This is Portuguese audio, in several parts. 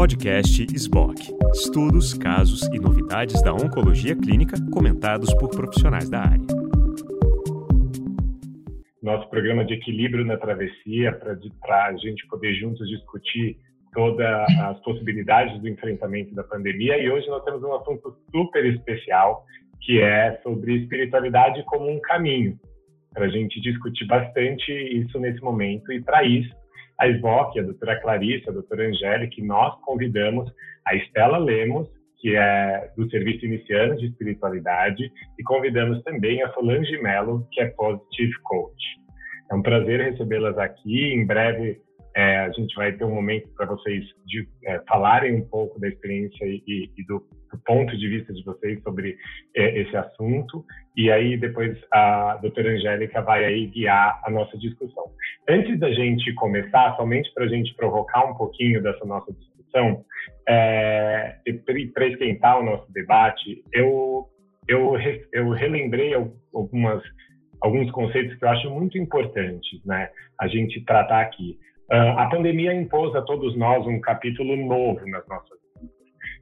Podcast SBOC. Estudos, casos e novidades da oncologia clínica comentados por profissionais da área. Nosso programa de equilíbrio na travessia, para a gente poder juntos discutir todas as possibilidades do enfrentamento da pandemia. E hoje nós temos um assunto super especial, que é sobre espiritualidade como um caminho, para a gente discutir bastante isso nesse momento. E para isso, a SBOC, a doutora Clarice, a doutora Angélica, nós convidamos a Estela Lemos, que é do Serviço Iniciante de Espiritualidade, e convidamos também a Solange Mello, que é Positive Coach. É um prazer recebê-las aqui. Em breve é, a gente vai ter um momento para vocês de, é, falarem um pouco da experiência e, e do, do, ponto de vista de vocês sobre é, esse assunto. E aí depois a doutora Angélica vai aí guiar a nossa discussão. Antes da gente começar, somente para a gente provocar um pouquinho dessa nossa discussão, é, para esquentar o nosso debate, eu, eu, eu relembrei algumas alguns conceitos que eu acho muito importantes, né, a gente tratar aqui. Uh, a pandemia impôs a todos nós um capítulo novo nas nossas vidas.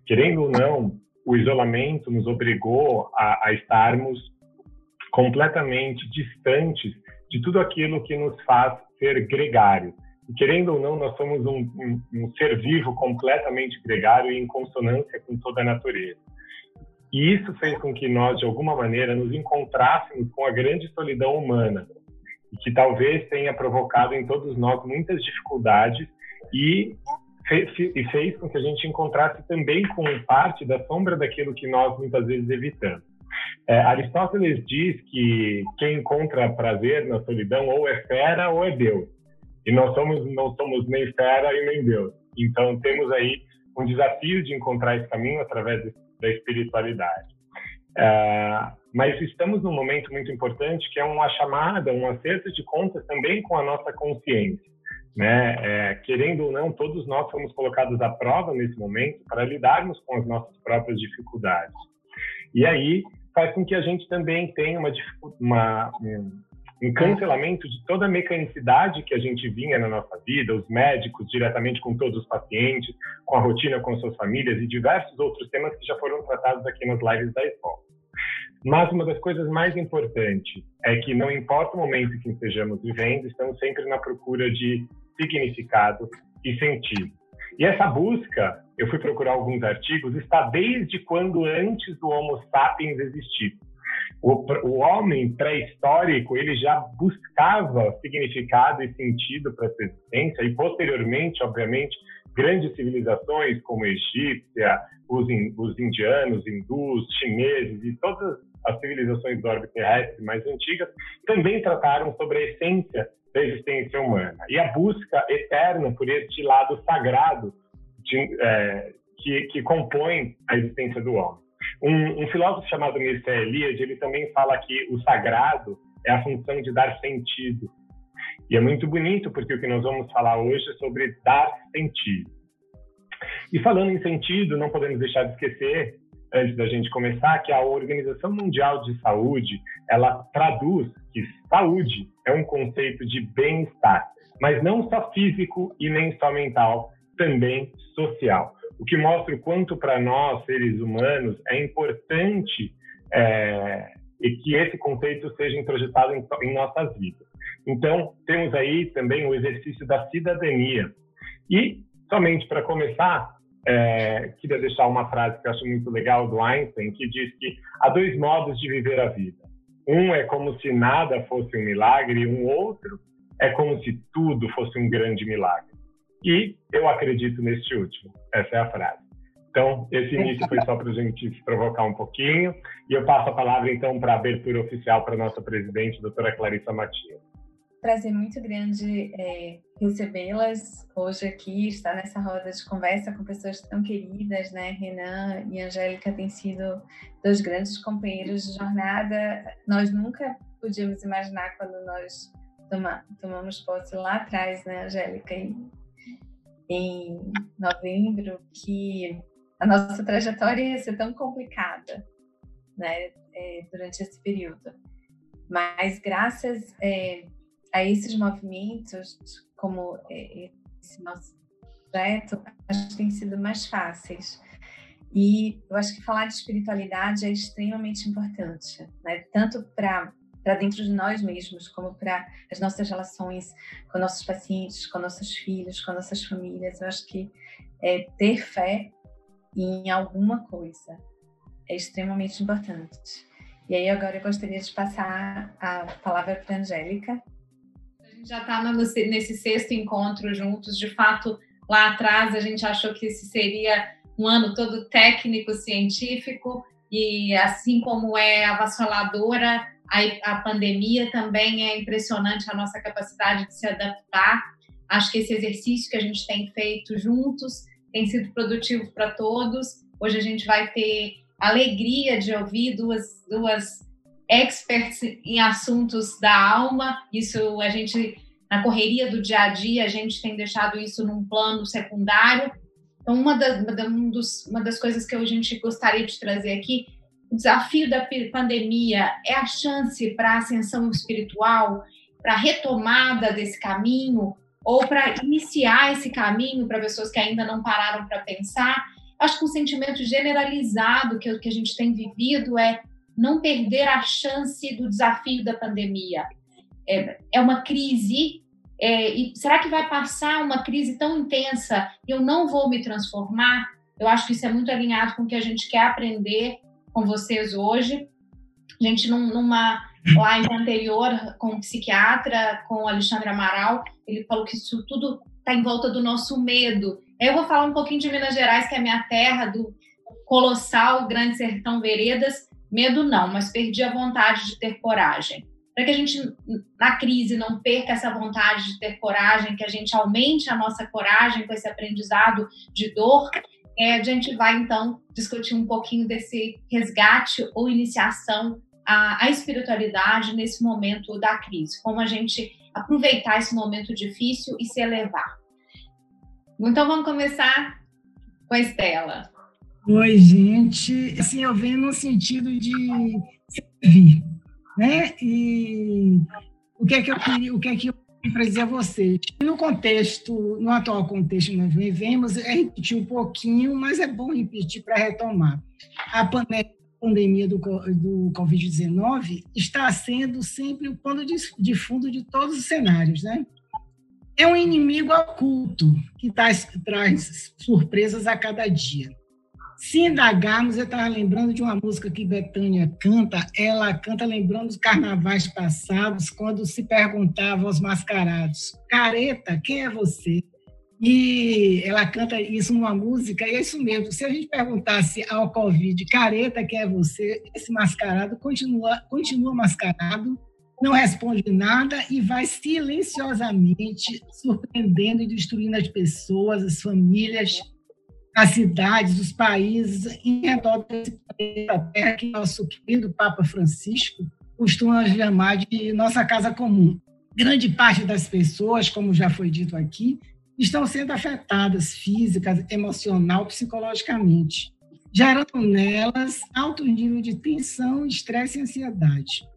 Querendo ou não, o isolamento nos obrigou a, a estarmos completamente distantes de tudo aquilo que nos faz ser gregário. E querendo ou não, nós somos um, um, um ser vivo completamente gregário e em consonância com toda a natureza. E isso fez com que nós, de alguma maneira, nos encontrássemos com a grande solidão humana, e que talvez tenha provocado em todos nós muitas dificuldades e fez, e fez com que a gente encontrasse também com parte da sombra daquilo que nós muitas vezes evitamos. É, Aristóteles diz que quem encontra prazer na solidão ou é fera ou é Deus. E nós somos, não somos nem fera e nem Deus. Então temos aí um desafio de encontrar esse caminho através da espiritualidade. É, mas estamos num momento muito importante que é uma chamada, um acerto de contas também com a nossa consciência. Né? É, querendo ou não, todos nós fomos colocados à prova nesse momento para lidarmos com as nossas próprias dificuldades. E aí faz com que a gente também tenha uma, uma um cancelamento de toda a mecanicidade que a gente vinha na nossa vida, os médicos diretamente com todos os pacientes, com a rotina com suas famílias e diversos outros temas que já foram tratados aqui nas lives da escola. Mas uma das coisas mais importantes é que não importa o momento que estejamos vivendo, estamos sempre na procura de significado e sentido. E essa busca, eu fui procurar alguns artigos, está desde quando antes do Homo sapiens existir. O, o homem pré-histórico ele já buscava significado e sentido para sua existência e posteriormente, obviamente, grandes civilizações como a egípcia, os, os indianos, hindus, chineses e todas as civilizações do orbe terrestre mais antigas também trataram sobre a essência da existência humana e a busca eterna por este lado sagrado de, é, que, que compõe a existência do homem. Um, um filósofo chamado Mircea Eliade, ele também fala que o sagrado é a função de dar sentido. E é muito bonito, porque o que nós vamos falar hoje é sobre dar sentido. E falando em sentido, não podemos deixar de esquecer, antes da gente começar, que a Organização Mundial de Saúde, ela traduz que saúde é um conceito de bem-estar, mas não só físico e nem só mental, também social o que mostra o quanto para nós, seres humanos, é importante é, que esse conceito seja introjetado em, em nossas vidas. Então, temos aí também o exercício da cidadania. E, somente para começar, é, queria deixar uma frase que eu acho muito legal do Einstein, que diz que há dois modos de viver a vida. Um é como se nada fosse um milagre, e um outro é como se tudo fosse um grande milagre. E eu acredito neste último. Essa é a frase. Então, esse início foi só para a gente se provocar um pouquinho. E eu passo a palavra, então, para a abertura oficial para a nossa presidente, doutora Clarissa Matias. Prazer muito grande é, recebê-las hoje aqui, estar nessa roda de conversa com pessoas tão queridas, né? Renan e Angélica têm sido dois grandes companheiros de jornada. Nós nunca podíamos imaginar quando nós toma, tomamos posse lá atrás, né, Angélica? E em novembro que a nossa trajetória ia ser tão complicada, né, é, durante esse período. Mas graças é, a esses movimentos, como é, esse nosso projeto, acho que têm sido mais fáceis. E eu acho que falar de espiritualidade é extremamente importante, né? tanto para dentro de nós mesmos, como para as nossas relações com nossos pacientes, com nossos filhos, com nossas famílias. Eu acho que é, ter fé em alguma coisa é extremamente importante. E aí agora eu gostaria de passar a palavra para a Angélica. Gente já está nesse sexto encontro juntos. De fato, lá atrás a gente achou que esse seria um ano todo técnico, científico, e assim como é avassaladora, a, a pandemia também é impressionante a nossa capacidade de se adaptar. Acho que esse exercício que a gente tem feito juntos tem sido produtivo para todos. Hoje a gente vai ter alegria de ouvir duas, duas experts em assuntos da alma. Isso a gente, na correria do dia a dia, a gente tem deixado isso num plano secundário. Então, uma das, uma, dos, uma das coisas que a gente gostaria de trazer aqui, o desafio da pandemia é a chance para ascensão espiritual, para retomada desse caminho, ou para iniciar esse caminho para pessoas que ainda não pararam para pensar acho que um sentimento generalizado que, que a gente tem vivido é não perder a chance do desafio da pandemia. É, é uma crise, é, e será que vai passar uma crise tão intensa e eu não vou me transformar? Eu acho que isso é muito alinhado com o que a gente quer aprender com vocês hoje. A gente, num, numa live anterior com o psiquiatra, com o Alexandre Amaral, ele falou que isso tudo está em volta do nosso medo. Eu vou falar um pouquinho de Minas Gerais, que é a minha terra, do colossal Grande Sertão Veredas. Medo não, mas perdi a vontade de ter coragem. Para que a gente, na crise, não perca essa vontade de ter coragem, que a gente aumente a nossa coragem com esse aprendizado de dor, é, a gente vai, então, discutir um pouquinho desse resgate ou iniciação à, à espiritualidade nesse momento da crise. Como a gente aproveitar esse momento difícil e se elevar. Então vamos começar com a Estela. Oi, gente. Assim, eu venho no sentido de servir, né? E o que é que eu queria, o que é que eu para dizer a vocês. No contexto, no atual contexto que nós vivemos, é repetir um pouquinho, mas é bom repetir para retomar. A pandemia do, do Covid-19 está sendo sempre o pano de, fundo de todos os cenários, né? é um inimigo oculto que traz, traz surpresas a cada dia. Se indagarmos, eu estava lembrando de uma música que Betânia canta, ela canta lembrando os carnavais passados, quando se perguntava aos mascarados, careta, quem é você? E ela canta isso numa música, e é isso mesmo. Se a gente perguntasse ao Covid, careta, quem é você? Esse mascarado continua, continua mascarado, não responde nada e vai silenciosamente surpreendendo e destruindo as pessoas, as famílias, as cidades, os países em redor desse planeta Terra que nosso querido Papa Francisco costuma chamar de nossa casa comum. Grande parte das pessoas, como já foi dito aqui, estão sendo afetadas física, emocional, psicologicamente, gerando nelas alto nível de tensão, estresse e ansiedade.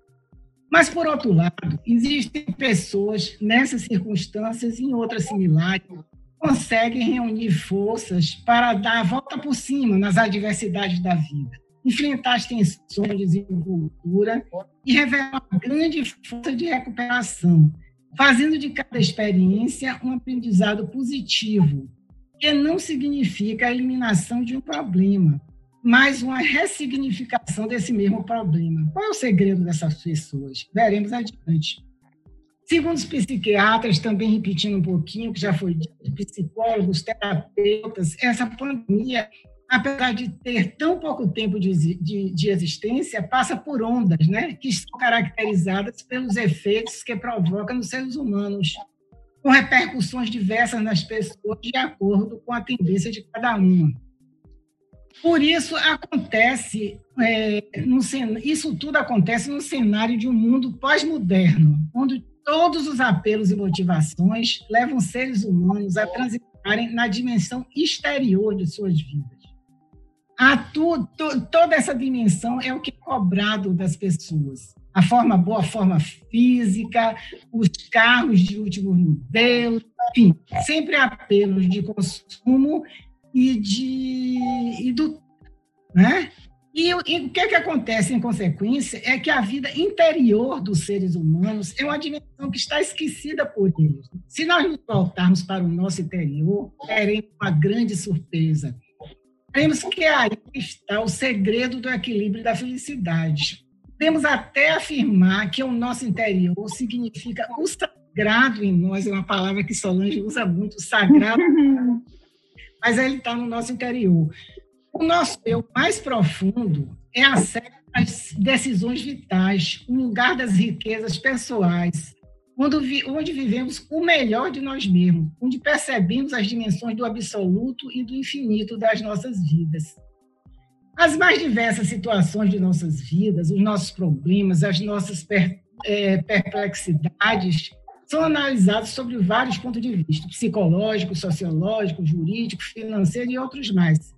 Mas, por outro lado, existem pessoas nessas circunstâncias e em outras similares conseguem reunir forças para dar a volta por cima nas adversidades da vida, enfrentar as tensões de desenvoltura e revelar uma grande força de recuperação, fazendo de cada experiência um aprendizado positivo, que não significa a eliminação de um problema, mas uma ressignificação desse mesmo problema. Qual é o segredo dessas pessoas? Veremos adiante. Segundo os psiquiatras, também repetindo um pouquinho, que já foi dito, psicólogos, terapeutas, essa pandemia, apesar de ter tão pouco tempo de, de, de existência, passa por ondas, né? que são caracterizadas pelos efeitos que provoca nos seres humanos, com repercussões diversas nas pessoas, de acordo com a tendência de cada uma. Por isso acontece, é, no, isso tudo acontece no cenário de um mundo pós-moderno, onde todos os apelos e motivações levam seres humanos a transitarem na dimensão exterior de suas vidas. A tu, to, toda essa dimensão é o que é cobrado das pessoas. a forma boa forma física, os carros de último modelo, enfim, sempre apelos de consumo e de e do, né? E, e, o que, é que acontece em consequência é que a vida interior dos seres humanos é uma dimensão que está esquecida por eles. Se nós nos voltarmos para o nosso interior, teremos uma grande surpresa. Temos que aí está o segredo do equilíbrio da felicidade. Podemos até afirmar que o nosso interior significa o sagrado em nós, é uma palavra que Solange usa muito, sagrado, mas ele está no nosso interior. O nosso eu mais profundo é a sede das decisões vitais, o lugar das riquezas pessoais, onde, onde vivemos o melhor de nós mesmos, onde percebemos as dimensões do absoluto e do infinito das nossas vidas. As mais diversas situações de nossas vidas, os nossos problemas, as nossas per, é, perplexidades, são analisados sobre vários pontos de vista, psicológico, sociológico, jurídico, financeiro e outros mais.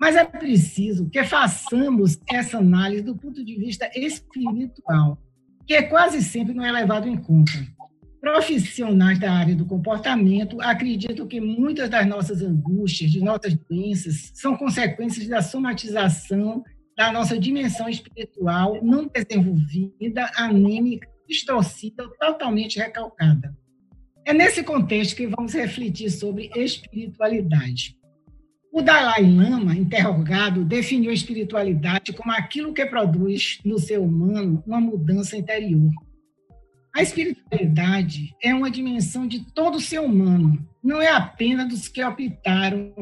Mas é preciso que façamos essa análise do ponto de vista espiritual, que quase sempre não é levado em conta. Profissionais da área do comportamento acreditam que muitas das nossas angústias, de nossas doenças, são consequências da somatização da nossa dimensão espiritual não desenvolvida, anêmica, distorcida, totalmente recalcada. É nesse contexto que vamos refletir sobre espiritualidade. O Dalai Lama, interrogado, definiu a espiritualidade como aquilo que produz no ser humano uma mudança interior. A espiritualidade é uma dimensão de todo ser humano, não é apenas dos que optaram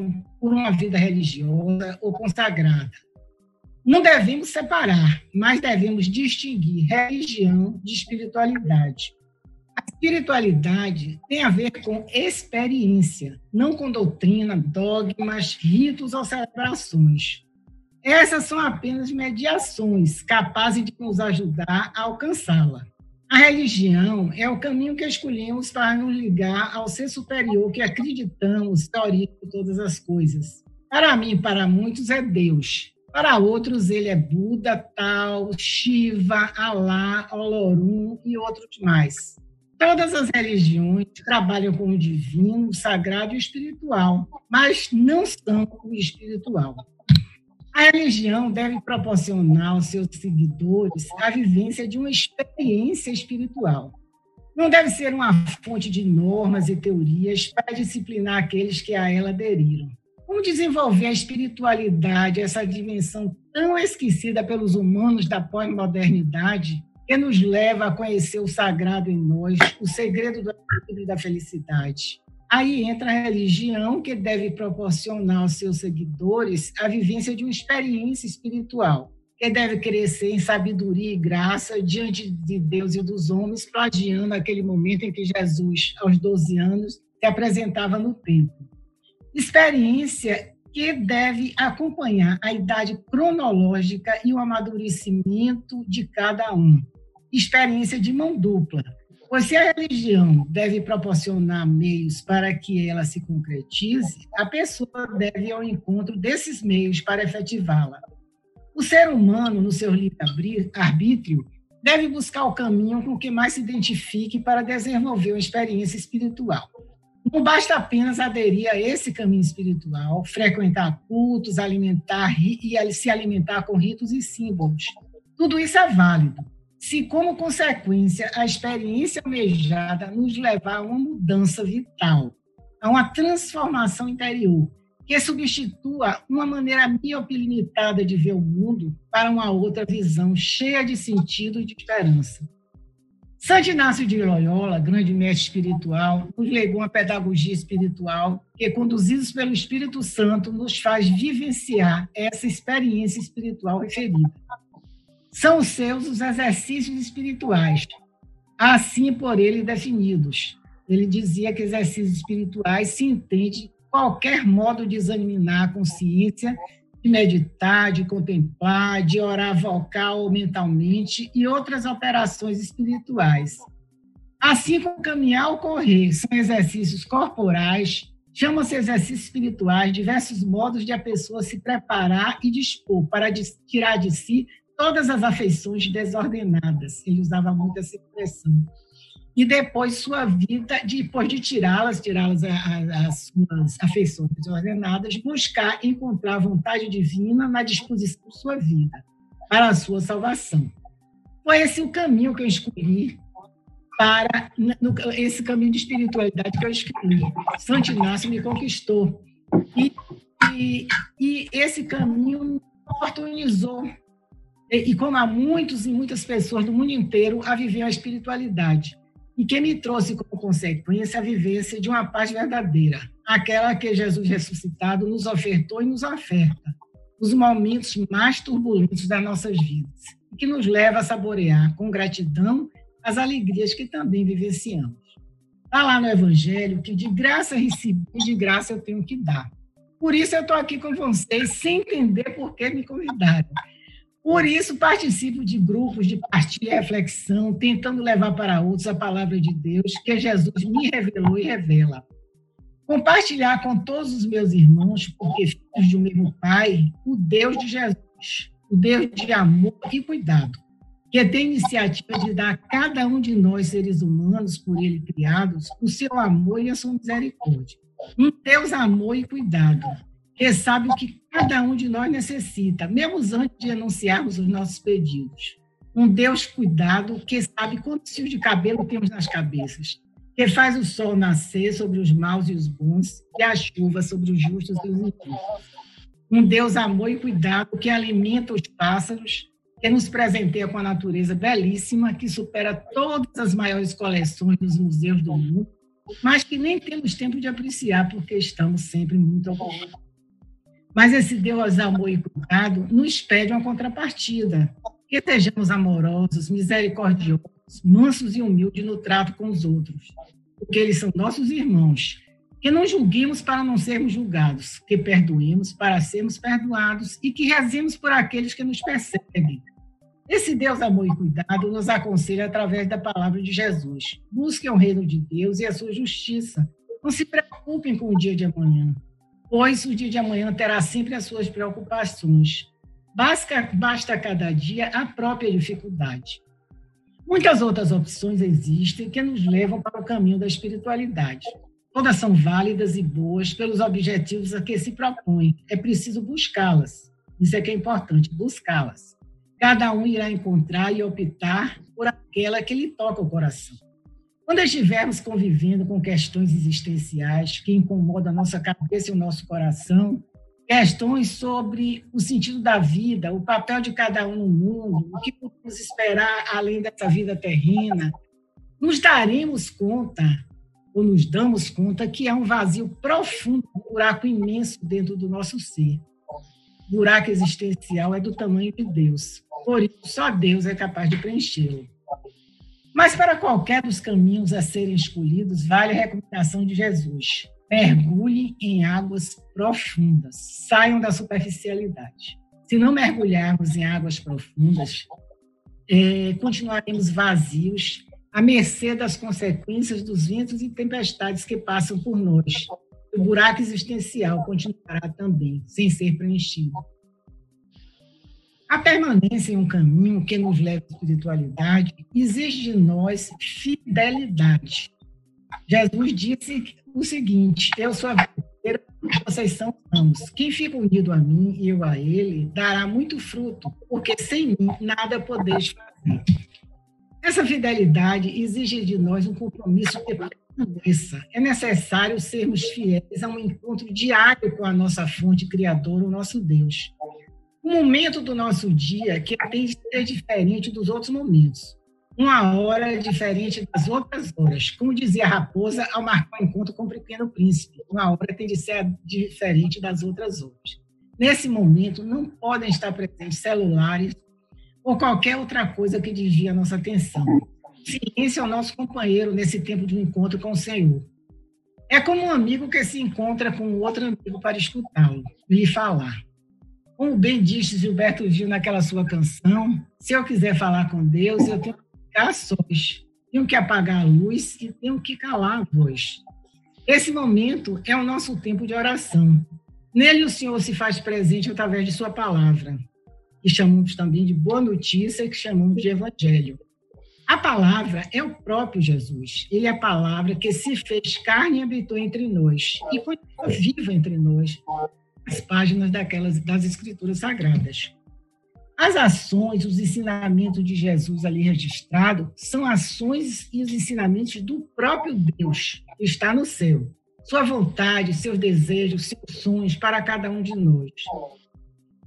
por uma vida religiosa ou consagrada. Não devemos separar, mas devemos distinguir religião de espiritualidade. A espiritualidade tem a ver com experiência, não com doutrina, dogmas, ritos ou celebrações. Essas são apenas mediações capazes de nos ajudar a alcançá-la. A religião é o caminho que escolhemos para nos ligar ao ser superior que acreditamos que origem todas as coisas. Para mim para muitos é Deus. Para outros ele é Buda, Tal, Shiva, Alá, Olorum e outros mais. Todas as religiões trabalham com o divino, o sagrado e o espiritual, mas não são o espiritual. A religião deve proporcionar aos seus seguidores a vivência de uma experiência espiritual. Não deve ser uma fonte de normas e teorias para disciplinar aqueles que a ela aderiram. Como desenvolver a espiritualidade, essa dimensão tão esquecida pelos humanos da pós-modernidade, que nos leva a conhecer o sagrado em nós, o segredo do equilíbrio da felicidade. Aí entra a religião, que deve proporcionar aos seus seguidores a vivência de uma experiência espiritual, que deve crescer em sabedoria e graça diante de Deus e dos homens, plagiando aquele momento em que Jesus, aos 12 anos, se apresentava no templo. Experiência que deve acompanhar a idade cronológica e o amadurecimento de cada um experiência de mão dupla. Pois se a religião deve proporcionar meios para que ela se concretize, a pessoa deve ir ao encontro desses meios para efetivá-la. O ser humano, no seu livre-arbítrio, deve buscar o caminho com que mais se identifique para desenvolver uma experiência espiritual. Não basta apenas aderir a esse caminho espiritual, frequentar cultos, alimentar e se alimentar com ritos e símbolos. Tudo isso é válido, se, como consequência, a experiência almejada nos levar a uma mudança vital, a uma transformação interior, que substitua uma maneira míope limitada de ver o mundo para uma outra visão cheia de sentido e de esperança. Santo Inácio de Loyola, grande mestre espiritual, nos legou uma pedagogia espiritual que, conduzidos pelo Espírito Santo, nos faz vivenciar essa experiência espiritual referida são os seus os exercícios espirituais, assim por ele definidos. Ele dizia que exercícios espirituais se entende qualquer modo de examinar a consciência, de meditar, de contemplar, de orar vocal ou mentalmente e outras operações espirituais. Assim como caminhar ou correr são exercícios corporais, chamam-se exercícios espirituais diversos modos de a pessoa se preparar e dispor para tirar de si todas as afeições desordenadas. Ele usava muito essa expressão. E depois sua vida, depois de tirá-las, tirá-las as suas afeições desordenadas, buscar encontrar a vontade divina na disposição de sua vida, para a sua salvação. Foi esse o caminho que eu escolhi para no, esse caminho de espiritualidade que eu escolhi. Santo Inácio me conquistou. E, e, e esse caminho me oportunizou e, como há muitos e muitas pessoas do mundo inteiro a viver a espiritualidade, e que me trouxe como consequência a vivência de uma paz verdadeira, aquela que Jesus ressuscitado nos ofertou e nos oferta, nos momentos mais turbulentos das nossas vidas, e que nos leva a saborear com gratidão as alegrias que também vivenciamos. Está lá no Evangelho que de graça recebi, de graça eu tenho que dar. Por isso eu estou aqui com vocês, sem entender por que me convidaram. Por isso, participo de grupos de partilha e reflexão, tentando levar para outros a palavra de Deus que Jesus me revelou e revela. Compartilhar com todos os meus irmãos, porque filhos de um mesmo Pai, o Deus de Jesus, o Deus de amor e cuidado, que tem iniciativa de dar a cada um de nós, seres humanos, por Ele criados, o seu amor e a sua misericórdia. Um Deus amor e cuidado, que sabe o que cada um de nós necessita, mesmo antes de anunciarmos os nossos pedidos. Um Deus cuidado que sabe quantos fios de cabelo temos nas cabeças, que faz o sol nascer sobre os maus e os bons e a chuva sobre os justos e os injustos. Um Deus amor e cuidado que alimenta os pássaros, que nos presenteia com a natureza belíssima, que supera todas as maiores coleções dos museus do mundo, mas que nem temos tempo de apreciar porque estamos sempre muito ocupados. Mas esse Deus amor e cuidado nos pede uma contrapartida, que sejamos amorosos, misericordiosos, mansos e humildes no trato com os outros, porque eles são nossos irmãos. Que não julguemos para não sermos julgados, que perdoemos para sermos perdoados e que rezemos por aqueles que nos perseguem. Esse Deus amor e cuidado nos aconselha através da palavra de Jesus. Busquem o reino de Deus e a sua justiça. Não se preocupem com o dia de amanhã pois o dia de amanhã terá sempre as suas preocupações. Basta, basta cada dia a própria dificuldade. Muitas outras opções existem que nos levam para o caminho da espiritualidade. Todas são válidas e boas pelos objetivos a que se propõem. É preciso buscá-las. Isso é que é importante, buscá-las. Cada um irá encontrar e optar por aquela que lhe toca o coração. Quando estivermos convivendo com questões existenciais que incomodam a nossa cabeça e o nosso coração, questões sobre o sentido da vida, o papel de cada um no mundo, o que podemos esperar além dessa vida terrena, nos daremos conta, ou nos damos conta, que há um vazio profundo, um buraco imenso dentro do nosso ser. O buraco existencial é do tamanho de Deus. Por isso, só Deus é capaz de preenchê-lo. Mas para qualquer dos caminhos a serem escolhidos, vale a recomendação de Jesus: mergulhe em águas profundas, saiam da superficialidade. Se não mergulharmos em águas profundas, é, continuaremos vazios, à mercê das consequências dos ventos e tempestades que passam por nós. O buraco existencial continuará também, sem ser preenchido. A permanência em um caminho que nos leva à espiritualidade exige de nós fidelidade. Jesus disse o seguinte: Eu sou a verdadeira, vocês são ramos. Quem fica unido a mim e eu a ele dará muito fruto, porque sem mim nada podeis fazer. Essa fidelidade exige de nós um compromisso que permaneça. É necessário sermos fiéis a um encontro diário com a nossa fonte criadora, o nosso Deus um momento do noso dia que tem de ser diferente dos outros momentos. Uma hora é diferente das outras horas. Como dizia a raposa ao marcar um encontro com o pequeno príncipe, uma hora tem de ser diferente das outras horas. Nesse momento, não podem estar presentes celulares ou qualquer outra coisa que desvie a nossa atenção. Ciência é o nosso companheiro nesse tempo de um encontro com o Senhor. É como um amigo que se encontra com outro amigo para escutá-lo, lhe falar. Como bem disse Gilberto Gil naquela sua canção, se eu quiser falar com Deus, eu tenho que ficar sós, tenho que apagar a luz e tenho que calar a voz. Esse momento é o nosso tempo de oração. Nele o Senhor se faz presente através de sua palavra. que chamamos também de boa notícia, que chamamos de evangelho. A palavra é o próprio Jesus. Ele é a palavra que se fez carne e habitou entre nós e continua viva entre nós, as páginas daquelas das escrituras sagradas. As ações, os ensinamentos de Jesus ali registrado são ações e os ensinamentos do próprio Deus que está no céu. Sua vontade, seus desejos, seus sonhos para cada um de nós.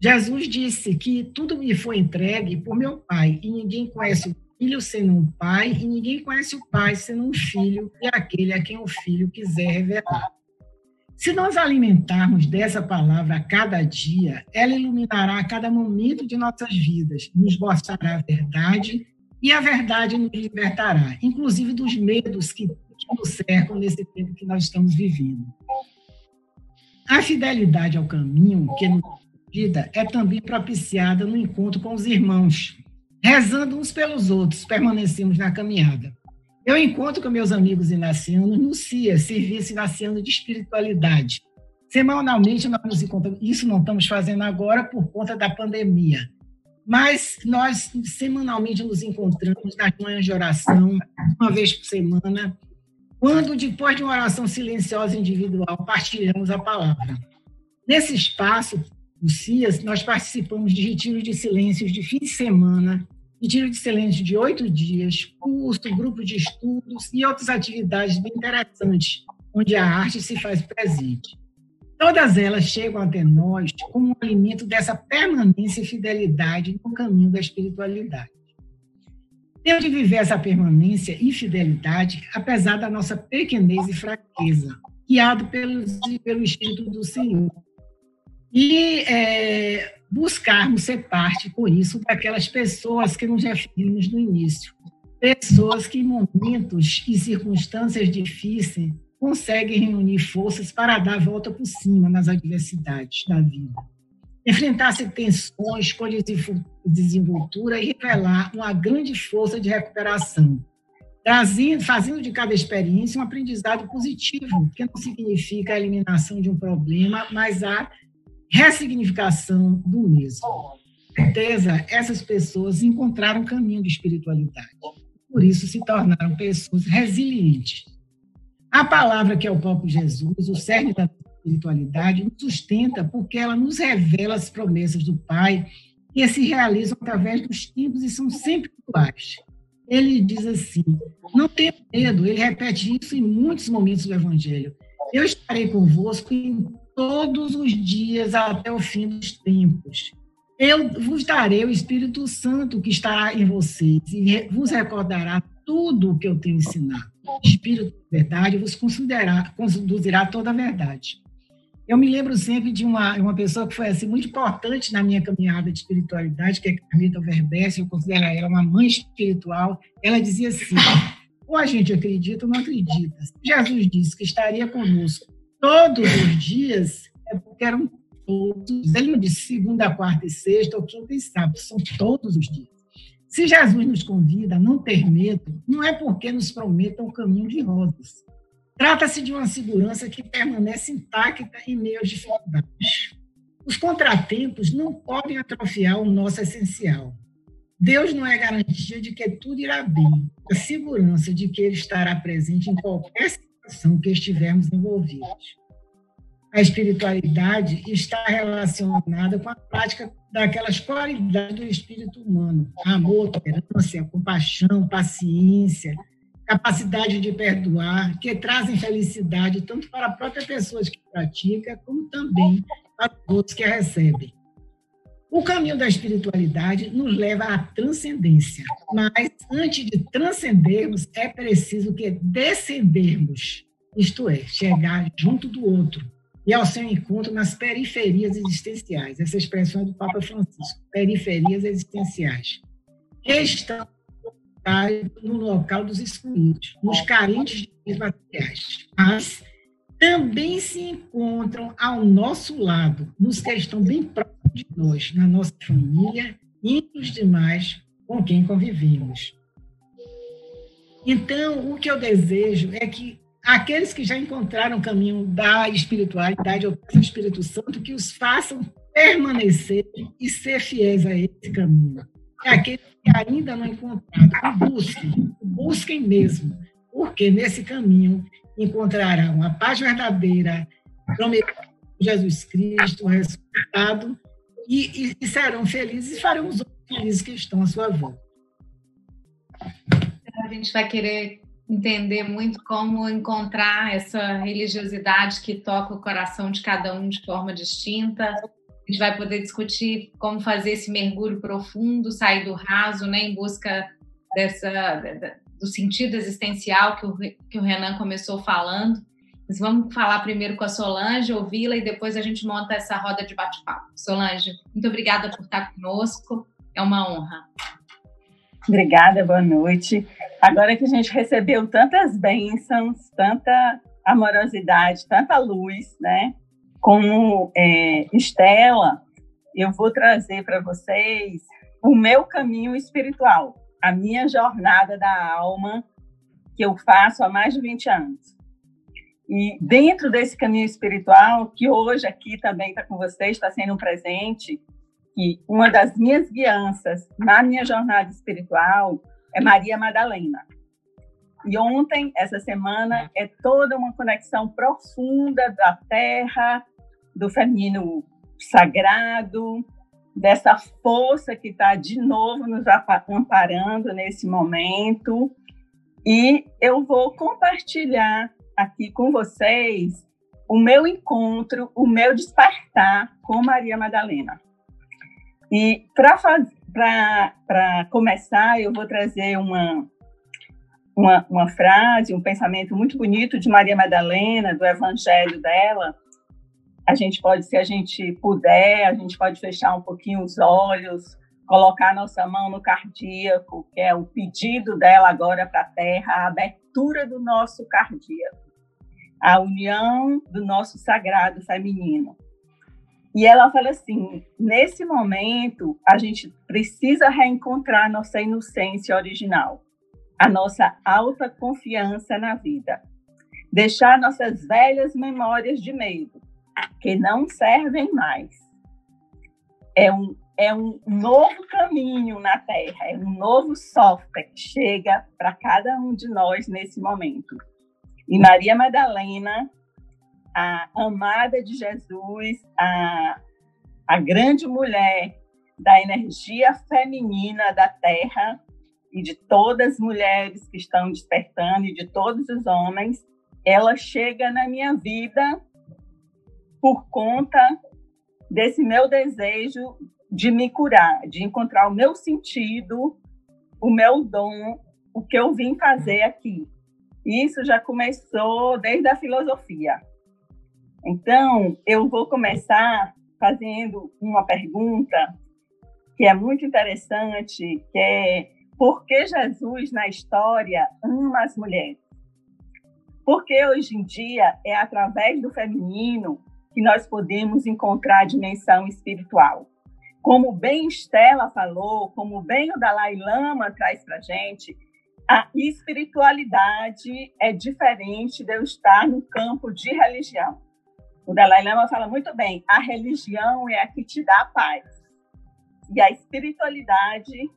Jesus disse que tudo me foi entregue por meu Pai e ninguém conhece o Filho senão o Pai e ninguém conhece o Pai senão o Filho e aquele a quem o Filho quiser revelar. Se nós alimentarmos dessa palavra a cada dia, ela iluminará a cada momento de nossas vidas, nos mostrará a verdade e a verdade nos libertará, inclusive dos medos que, que nos cercam nesse tempo que nós estamos vivendo. A fidelidade ao caminho que nos vida é também propiciada no encontro com os irmãos, rezando uns pelos outros, permanecemos na caminhada. Eu encontro com meus amigos inacianos no CIA, Serviço Inaciano de Espiritualidade. Semanalmente nós nos encontramos, isso não estamos fazendo agora por conta da pandemia, mas nós semanalmente nos encontramos nas manhãs de oração, uma vez por semana, quando depois de uma oração silenciosa individual partilhamos a palavra. Nesse espaço, o CIAS, nós participamos de retiros de silêncios de fim de semana, retiro de silêncio de oito dias, curso, grupo de estudos e outras atividades bem interessantes, onde a arte se faz presente. Todas elas chegam até nós como um alimento dessa permanência e fidelidade no caminho da espiritualidade. Temos de viver essa permanência e fidelidade, apesar da nossa pequenez e fraqueza, guiado pelo, pelo Espírito do Senhor. E é, buscarmos ser parte, com isso, daquelas pessoas que nos referimos no início. Pessoas que, em momentos e circunstâncias difíceis, conseguem reunir forças para dar a volta por cima nas adversidades da vida. Enfrentar-se tensões com desenvoltura e revelar uma grande força de recuperação, trazendo, fazendo de cada experiência um aprendizado positivo, que não significa a eliminação de um problema, mas a ressignificação do mesmo. Com certeza, essas pessoas encontraram um caminho de espiritualidade. Por isso, se tornaram pessoas resilientes. A palavra que é o próprio Jesus, o cerne da espiritualidade, nos sustenta porque ela nos revela as promessas do Pai que se realizam através dos tempos e são sempre atuais. Ele diz assim: não tenha medo, ele repete isso em muitos momentos do Evangelho. Eu estarei convosco em todos os dias até o fim dos tempos. Eu vos darei o Espírito Santo que estará em vocês e vos recordará tudo o que eu tenho ensinado. O Espírito de verdade vos conduzirá toda a verdade. Eu me lembro sempre de uma, uma pessoa que foi assim, muito importante na minha caminhada de espiritualidade, que é Carmita Verbesse, eu considero ela uma mãe espiritual. Ela dizia assim: ou a gente acredita ou não acredita. Jesus disse que estaria conosco todos os dias, é eram todos. Ele não disse segunda, quarta e sexta, ou quinta e sábado, são todos os dias. Se Jesus nos convida a não ter medo, não é porque nos prometa um caminho de rosas. Trata-se de uma segurança que permanece intacta em meio às dificuldades. Os contratempos não podem atrofiar o nosso essencial. Deus não é garantia de que tudo irá bem, a segurança de que Ele estará presente em qualquer situação que estivermos envolvidos. A espiritualidade está relacionada com a prática daquelas qualidades do espírito humano: amor, tolerância, compaixão, paciência, capacidade de perdoar, que trazem felicidade tanto para a própria pessoa que pratica, como também para os outros que a recebem. O caminho da espiritualidade nos leva à transcendência, mas antes de transcendermos, é preciso que descendermos, isto é, chegar junto do outro e ao seu encontro nas periferias existenciais. Essa expressão é do Papa Francisco, periferias existenciais, que estão no local dos excluídos, nos carentes de materiais, mas também se encontram ao nosso lado, nos que estão bem próximos de nós, na nossa família e nos demais com quem convivemos. Então, o que eu desejo é que aqueles que já encontraram o caminho da espiritualidade ou do Espírito Santo, que os façam permanecer e ser fiéis a esse caminho. É aquele que ainda não encontraram, busquem, busquem mesmo, porque nesse caminho encontrarão a paz verdadeira, prometida por Jesus Cristo, o resultado, e, e, serão felizes e farão os outros felizes que estão à sua volta. A gente vai querer entender muito como encontrar essa religiosidade que toca o coração de cada um de forma distinta. A gente vai poder discutir como fazer esse mergulho profundo, sair do raso, né, em busca dessa do sentido existencial que o, que o Renan começou falando. Mas vamos falar primeiro com a Solange, ouvi-la e depois a gente monta essa roda de bate-papo. Solange, muito obrigada por estar conosco. É uma honra. Obrigada, boa noite. Agora que a gente recebeu tantas bênçãos, tanta amorosidade, tanta luz, né? Como é, Estela, eu vou trazer para vocês o meu caminho espiritual, a minha jornada da alma, que eu faço há mais de 20 anos. E dentro desse caminho espiritual, que hoje aqui também está com vocês, está sendo um presente, que uma das minhas guianças na minha jornada espiritual é Maria Madalena. E ontem, essa semana, é toda uma conexão profunda da terra, do feminino sagrado, dessa força que está de novo nos amparando nesse momento. E eu vou compartilhar aqui com vocês o meu encontro, o meu despertar com Maria Madalena. E para começar, eu vou trazer uma, uma, uma frase, um pensamento muito bonito de Maria Madalena, do evangelho dela. A gente pode, se a gente puder, a gente pode fechar um pouquinho os olhos, colocar nossa mão no cardíaco, que é o pedido dela agora para a Terra, a abertura do nosso cardíaco, a união do nosso sagrado feminino. E ela fala assim: nesse momento, a gente precisa reencontrar nossa inocência original, a nossa alta confiança na vida, deixar nossas velhas memórias de medo, que não servem mais. É um, é um novo caminho na Terra, é um novo software que chega para cada um de nós nesse momento. E Maria Madalena a amada de Jesus, a, a grande mulher da energia feminina da Terra e de todas as mulheres que estão despertando e de todos os homens, ela chega na minha vida por conta desse meu desejo de me curar, de encontrar o meu sentido, o meu dom, o que eu vim fazer aqui. Isso já começou desde a filosofia. Então, eu vou começar fazendo uma pergunta que é muito interessante, que é por que Jesus na história ama as mulheres? Porque hoje em dia é através do feminino que nós podemos encontrar a dimensão espiritual. Como bem Estela falou, como bem o Dalai Lama traz para gente, a espiritualidade é diferente de eu estar no campo de religião. O Dalai Lama fala muito bem: a religião é a que te dá paz. E a espiritualidade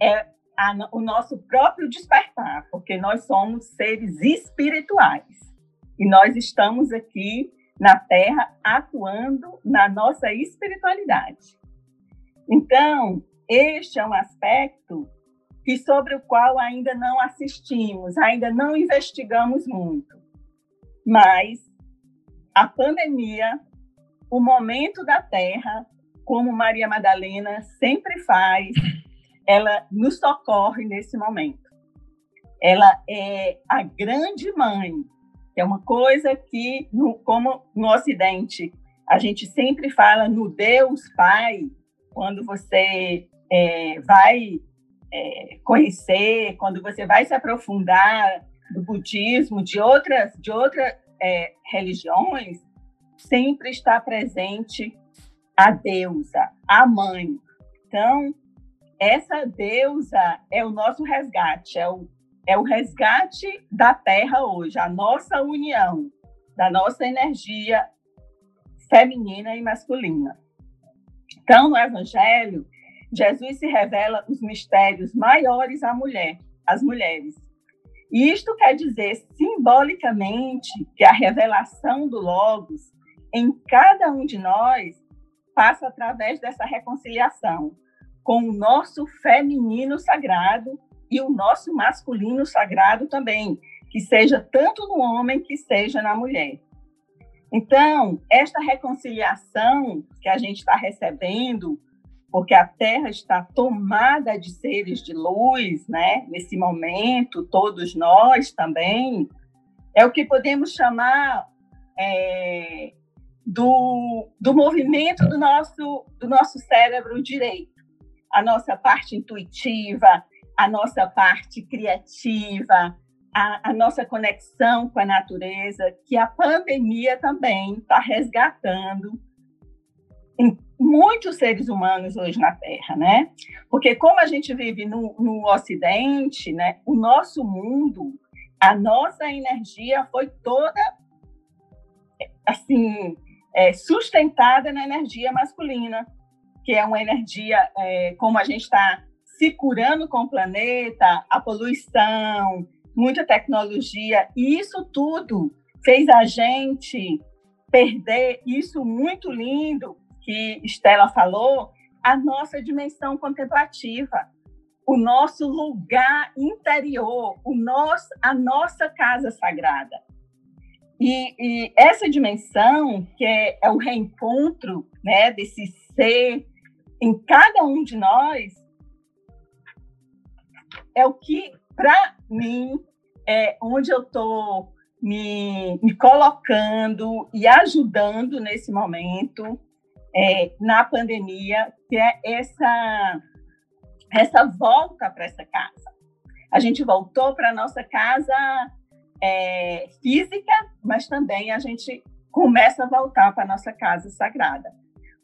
é a, o nosso próprio despertar, porque nós somos seres espirituais. E nós estamos aqui na Terra atuando na nossa espiritualidade. Então, este é um aspecto que sobre o qual ainda não assistimos, ainda não investigamos muito. Mas a pandemia, o momento da Terra, como Maria Madalena sempre faz, ela nos socorre nesse momento. Ela é a grande mãe, que é uma coisa que, no, como no Ocidente, a gente sempre fala no Deus Pai, quando você é, vai é, conhecer, quando você vai se aprofundar do budismo, de outras, de outras é, religiões, sempre está presente a deusa, a mãe. Então, essa deusa é o nosso resgate, é o, é o resgate da Terra hoje, a nossa união, da nossa energia feminina e masculina. Então, no Evangelho, Jesus se revela os mistérios maiores à mulher, às mulheres. E isto quer dizer simbolicamente que a revelação do Logos em cada um de nós passa através dessa reconciliação com o nosso feminino sagrado e o nosso masculino sagrado também, que seja tanto no homem que seja na mulher. Então, esta reconciliação que a gente está recebendo, porque a Terra está tomada de seres de luz, né? Nesse momento, todos nós também, é o que podemos chamar é, do, do movimento do nosso, do nosso cérebro direito, a nossa parte intuitiva, a nossa parte criativa, a, a, nossa conexão com a natureza, que a pandemia também está resgatando em muitos seres humanos hoje na Terra, né? Porque como a gente vive no, no Ocidente, né, o nosso mundo, a nossa energia foi toda assim é, sustentada na energia masculina, que é uma energia é, como a gente está se curando com o planeta, a poluição, muita tecnologia, e isso tudo fez a gente perder isso muito lindo que Estela falou, a nossa dimensão contemplativa, o nosso lugar interior, o nosso, a nossa casa sagrada. E, e essa dimensão, que é, é o reencontro né, desse ser em cada um de nós, é o que, para mim, é onde eu estou me, me, colocando e ajudando nesse momento é, na pandemia, que é essa, essa volta para essa casa. A gente voltou para a nossa casa é, física, mas também a gente começa a voltar para a nossa casa sagrada.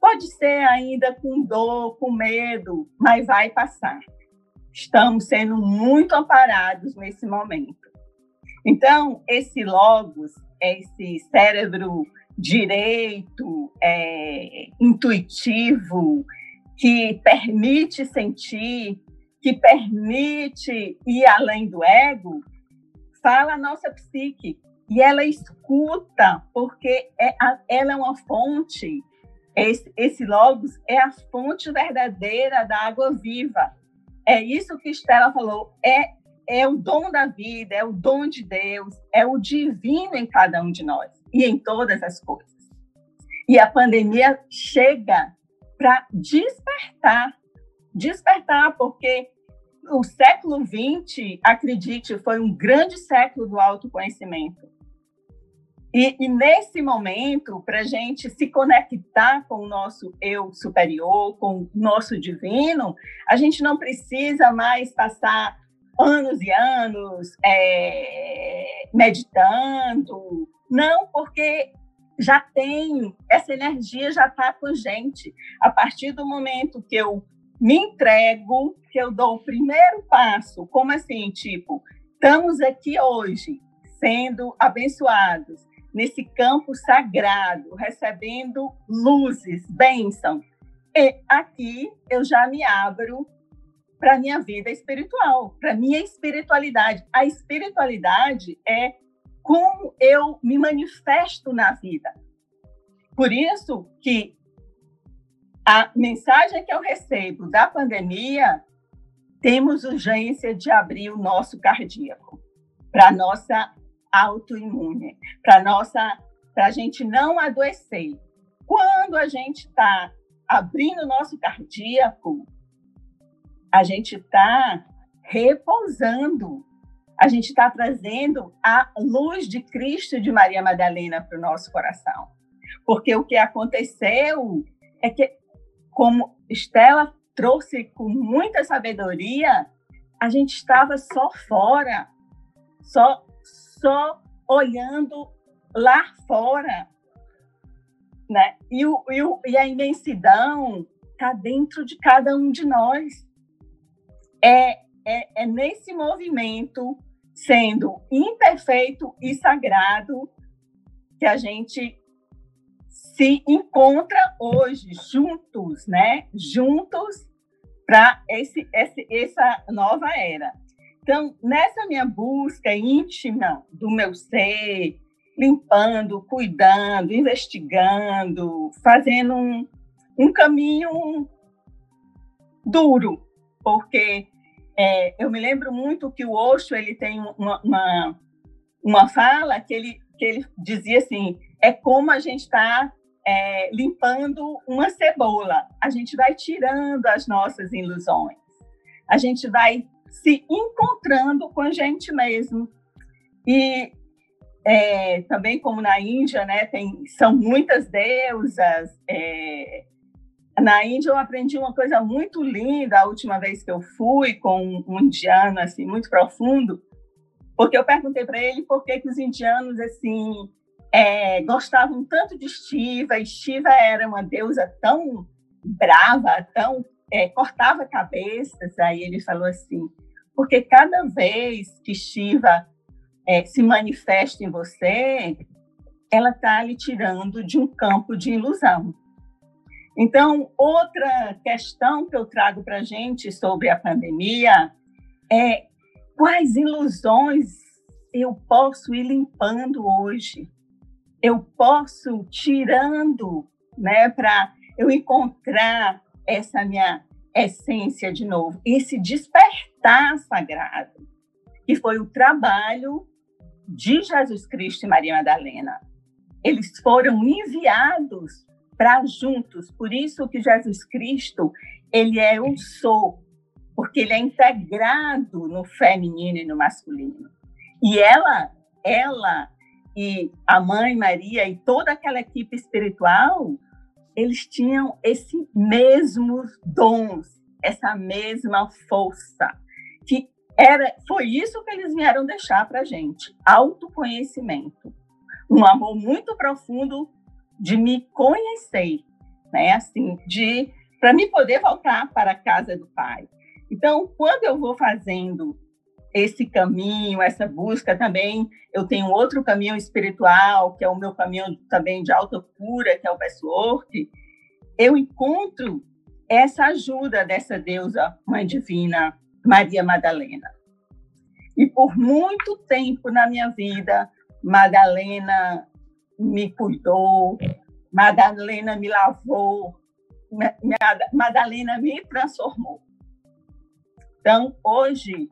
Pode ser ainda com dor, com medo, mas vai passar. Estamos sendo muito amparados nesse momento. Então, esse logos, esse cérebro direito, é, intuitivo, que permite sentir, que permite ir além do ego, fala a nossa psique. E ela escuta, porque é ela é uma fonte, esse, esse logos é a fonte verdadeira da água viva. É isso que Estela falou, é é o dom da vida, é o dom de Deus, é o divino em cada um de nós e em todas as coisas. E a pandemia chega para despertar despertar, porque o século XX, acredite, foi um grande século do autoconhecimento. E, e nesse momento, para a gente se conectar com o nosso eu superior, com o nosso divino, a gente não precisa mais passar anos e anos é, meditando. Não, porque já tem, essa energia já está com gente. A partir do momento que eu me entrego, que eu dou o primeiro passo, como assim, tipo, estamos aqui hoje sendo abençoados nesse campo sagrado, recebendo luzes, bênção. E aqui eu já me abro para a minha vida espiritual, para a minha espiritualidade. A espiritualidade é como eu me manifesto na vida. Por isso que a mensagem que eu recebo da pandemia, temos urgência de abrir o nosso cardíaco para nossa autoimune, para nossa, para a gente não adoecer. Quando a gente está abrindo o nosso cardíaco, a gente está repousando, a gente está trazendo a luz de Cristo de Maria Madalena para o nosso coração. Porque o que aconteceu é que, como Estela trouxe com muita sabedoria, a gente estava só fora, só, só olhando lá fora. Né? E, o, e, o, e a imensidão está dentro de cada um de nós é, é, é nesse movimento, sendo imperfeito e sagrado, que a gente se encontra hoje juntos, né? Juntos para esse, esse, essa nova era. Então, nessa minha busca íntima do meu ser, limpando, cuidando, investigando, fazendo um, um caminho duro, porque é, eu me lembro muito que o Osho ele tem uma, uma, uma fala que ele, que ele dizia assim, é como a gente está é, limpando uma cebola, a gente vai tirando as nossas ilusões, a gente vai se encontrando com a gente mesmo. E é, também como na Índia, né, tem, são muitas deusas. É, na Índia eu aprendi uma coisa muito linda a última vez que eu fui com um indiano assim muito profundo, porque eu perguntei para ele por que, que os indianos assim é, gostavam tanto de Shiva e Shiva era uma deusa tão brava, tão é, cortava cabeças. Aí ele falou assim, porque cada vez que Shiva é, se manifesta em você, ela está lhe tirando de um campo de ilusão. Então, outra questão que eu trago para a gente sobre a pandemia é quais ilusões eu posso ir limpando hoje? Eu posso tirando, né, para eu encontrar essa minha essência de novo, esse despertar sagrado, que foi o trabalho de Jesus Cristo e Maria Madalena. Eles foram enviados para juntos. Por isso que Jesus Cristo, ele é o sou, porque ele é integrado no feminino e no masculino. E ela, ela e a mãe Maria e toda aquela equipe espiritual, eles tinham esse mesmos dons, essa mesma força, que era, foi isso que eles vieram deixar para gente, autoconhecimento, um amor muito profundo de me conhecer, né? Assim, de para me poder voltar para a casa do Pai. Então, quando eu vou fazendo esse caminho, essa busca também, eu tenho outro caminho espiritual, que é o meu caminho também de alta cura, que é o Passwork, eu encontro essa ajuda dessa deusa Mãe Divina, Maria Madalena. E por muito tempo na minha vida, Madalena me cuidou, Madalena me lavou, Madalena me transformou. Então, hoje,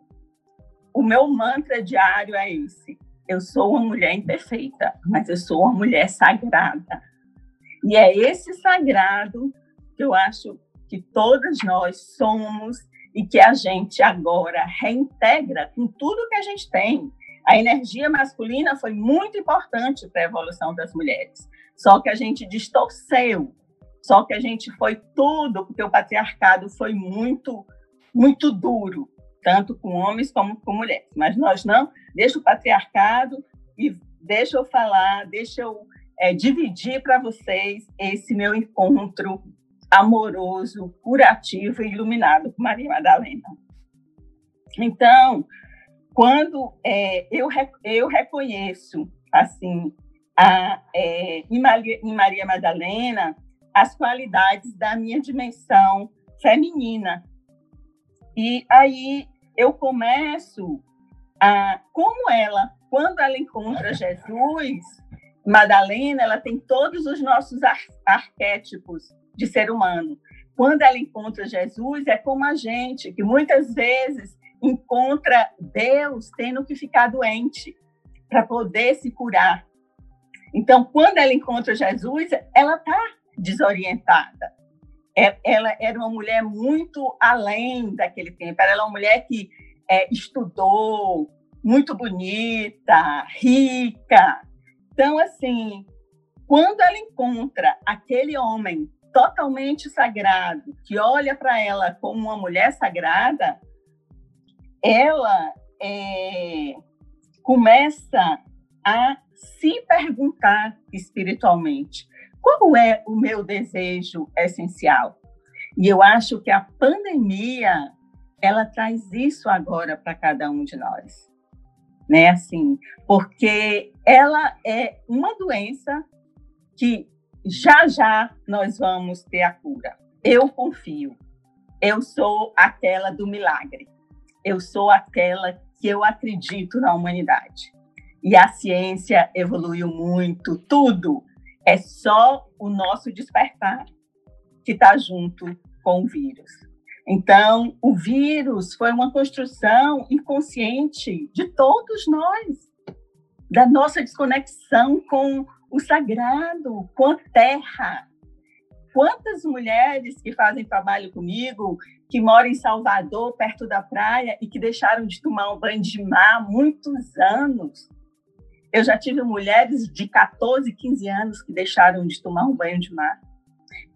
o meu mantra diário é esse: eu sou uma mulher imperfeita, mas eu sou uma mulher sagrada. E é esse sagrado que eu acho que todas nós somos e que a gente agora reintegra com tudo que a gente tem. A energia masculina foi muito importante para a evolução das mulheres, só que a gente distorceu, só que a gente foi tudo, porque o patriarcado foi muito, muito duro, tanto com homens como com mulheres. Mas nós não, deixa o patriarcado e deixa eu falar, deixa eu é, dividir para vocês esse meu encontro amoroso, curativo e iluminado com Maria Madalena. Então, quando é, eu, eu reconheço, assim, a, é, em, Maria, em Maria Madalena, as qualidades da minha dimensão feminina. E aí eu começo a, como ela, quando ela encontra Jesus, Madalena, ela tem todos os nossos ar, arquétipos de ser humano. Quando ela encontra Jesus, é como a gente, que muitas vezes encontra Deus tendo que ficar doente para poder se curar. Então, quando ela encontra Jesus, ela está desorientada. É, ela era uma mulher muito além daquele tempo. Ela era uma mulher que é, estudou, muito bonita, rica. Então, assim, quando ela encontra aquele homem totalmente sagrado, que olha para ela como uma mulher sagrada, ela é, começa a se perguntar espiritualmente: qual é o meu desejo essencial? E eu acho que a pandemia ela traz isso agora para cada um de nós, né? Assim, porque ela é uma doença que já já nós vamos ter a cura. Eu confio. Eu sou aquela do milagre. Eu sou aquela que eu acredito na humanidade. E a ciência evoluiu muito, tudo. É só o nosso despertar que está junto com o vírus. Então, o vírus foi uma construção inconsciente de todos nós, da nossa desconexão com o sagrado, com a terra. Quantas mulheres que fazem trabalho comigo, que moram em Salvador, perto da praia, e que deixaram de tomar um banho de mar há muitos anos. Eu já tive mulheres de 14, 15 anos que deixaram de tomar um banho de mar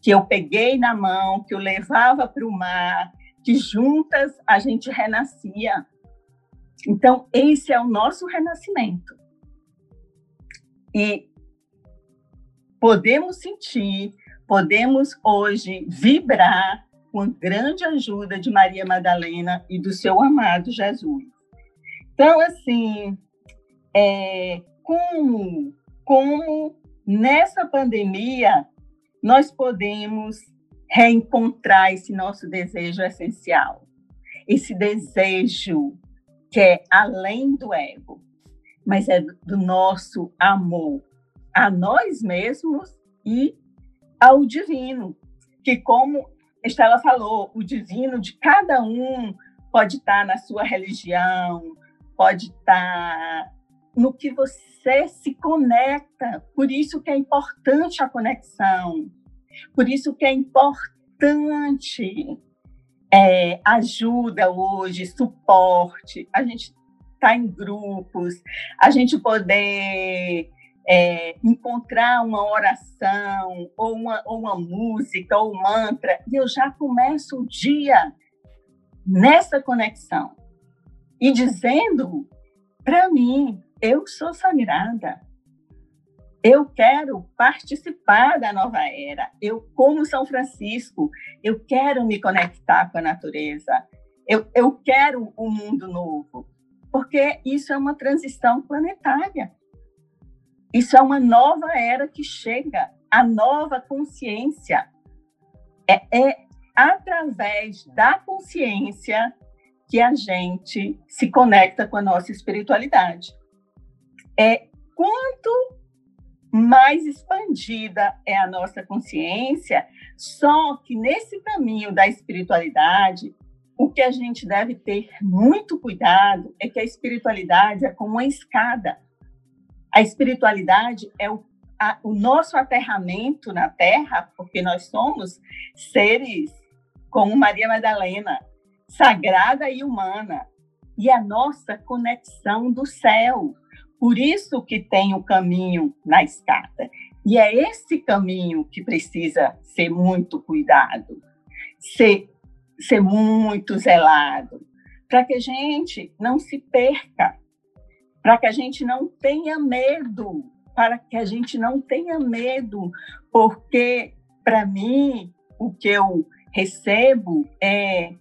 que eu peguei na mão, que eu levava para o mar, que juntas a gente renascia. Então, esse é o nosso renascimento. E podemos sentir, podemos hoje vibrar com a grande ajuda de Maria Madalena e do seu amado Jesus. Então, assim, é, como, como nessa pandemia nós podemos reencontrar esse nosso desejo essencial, esse desejo que é além do ego, mas é do nosso amor a nós mesmos e ao divino, que como Estela falou, o divino de cada um pode estar na sua religião, pode estar no que você se conecta. Por isso que é importante a conexão. Por isso que é importante é, ajuda hoje, suporte. A gente está em grupos, a gente poder é, encontrar uma oração, ou uma, ou uma música, ou um mantra, e eu já começo o dia nessa conexão. E dizendo para mim, eu sou sagrada. Eu quero participar da nova era. Eu, como São Francisco, eu quero me conectar com a natureza. Eu, eu quero um mundo novo. Porque isso é uma transição planetária. Isso é uma nova era que chega, a nova consciência. É, é através da consciência que a gente se conecta com a nossa espiritualidade é quanto mais expandida é a nossa consciência, só que nesse caminho da espiritualidade, o que a gente deve ter muito cuidado é que a espiritualidade é como uma escada. A espiritualidade é o, a, o nosso aterramento na Terra, porque nós somos seres como Maria Madalena, sagrada e humana, e a nossa conexão do céu, por isso que tem o caminho na escada. E é esse caminho que precisa ser muito cuidado, ser, ser muito zelado, para que a gente não se perca, para que a gente não tenha medo, para que a gente não tenha medo, porque para mim o que eu recebo é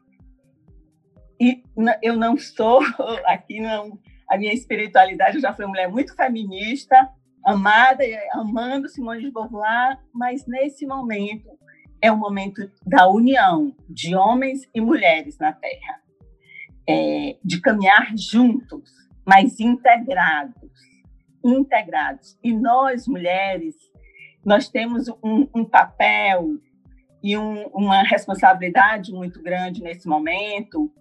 e eu não sou aqui não a minha espiritualidade, eu já fui uma mulher muito feminista, amada, amando Simone de Beauvoir, mas nesse momento é o momento da união de homens e mulheres na Terra, é, de caminhar juntos, mas integrados, integrados. E nós, mulheres, nós temos um, um papel e um, uma responsabilidade muito grande nesse momento,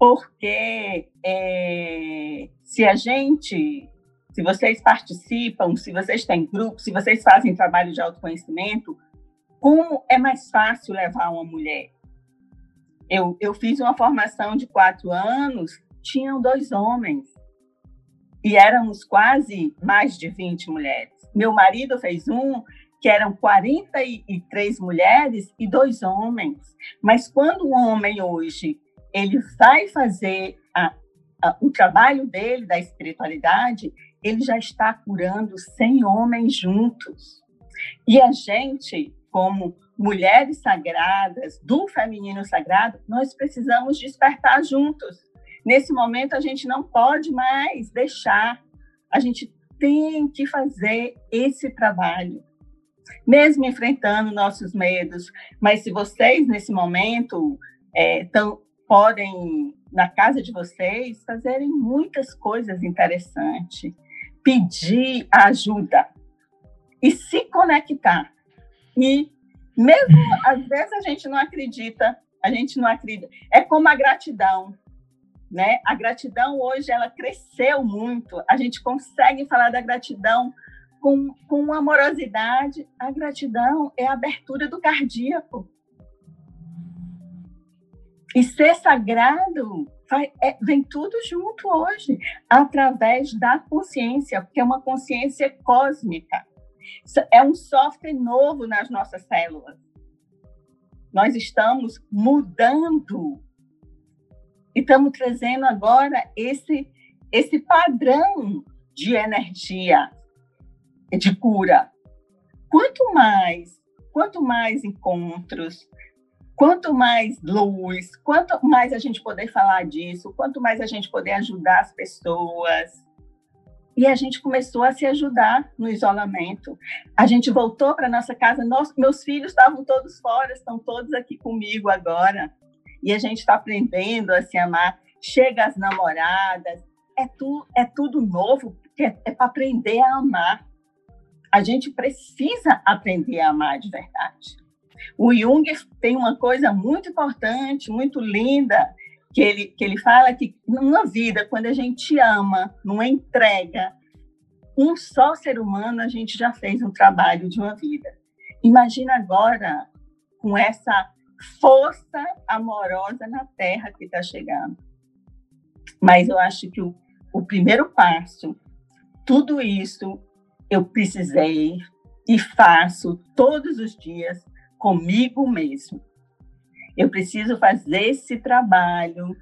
porque é, se a gente, se vocês participam, se vocês têm grupo, se vocês fazem trabalho de autoconhecimento, como é mais fácil levar uma mulher? Eu, eu fiz uma formação de quatro anos, tinham dois homens, e éramos quase mais de 20 mulheres. Meu marido fez um que eram 43 mulheres e dois homens. Mas quando o homem hoje ele vai fazer a, a, o trabalho dele, da espiritualidade, ele já está curando 100 homens juntos. E a gente, como mulheres sagradas, do feminino sagrado, nós precisamos despertar juntos. Nesse momento, a gente não pode mais deixar, a gente tem que fazer esse trabalho. mesmo enfrentando nossos medos. Mas se vocês, nesse momento, é, tão, podem, na casa de vocês, fazerem muitas coisas interessantes, pedir ajuda e se conectar. E mesmo às vezes a gente não acredita, a gente não acredita. É como a gratidão, né? A gratidão hoje ela cresceu muito. A gente consegue falar da gratidão com, com amorosidade. A gratidão é a abertura do cardíaco. E ser sagrado é, vem tudo junto hoje, através da consciência, porque é uma consciência cósmica. É um software novo nas nossas células. Nós estamos mudando e estamos trazendo agora esse, esse padrão de energia, de cura. Quanto mais, quanto mais encontros, quanto mais luz, quanto mais a gente poder falar disso, quanto mais a gente poder ajudar as pessoas. E a gente começou a se ajudar no isolamento. A gente voltou para nossa casa, Nossa, meus filhos estavam todos fora, estão todos aqui comigo agora. E a gente está aprendendo a se amar. Chega as namoradas, é, tu, é tudo novo, é, é para aprender a amar. A gente precisa aprender a amar de verdade. O Jung tem uma coisa muito importante, muito linda, que ele, que ele fala que numa vida, quando a gente ama, numa entrega, um só ser humano, a gente já fez um trabalho de uma vida. Imagina agora com essa força amorosa na Terra que está chegando. Mas eu acho que o, o primeiro passo, tudo isso eu precisei e faço todos os dias comigo mesmo. Eu preciso fazer esse trabalho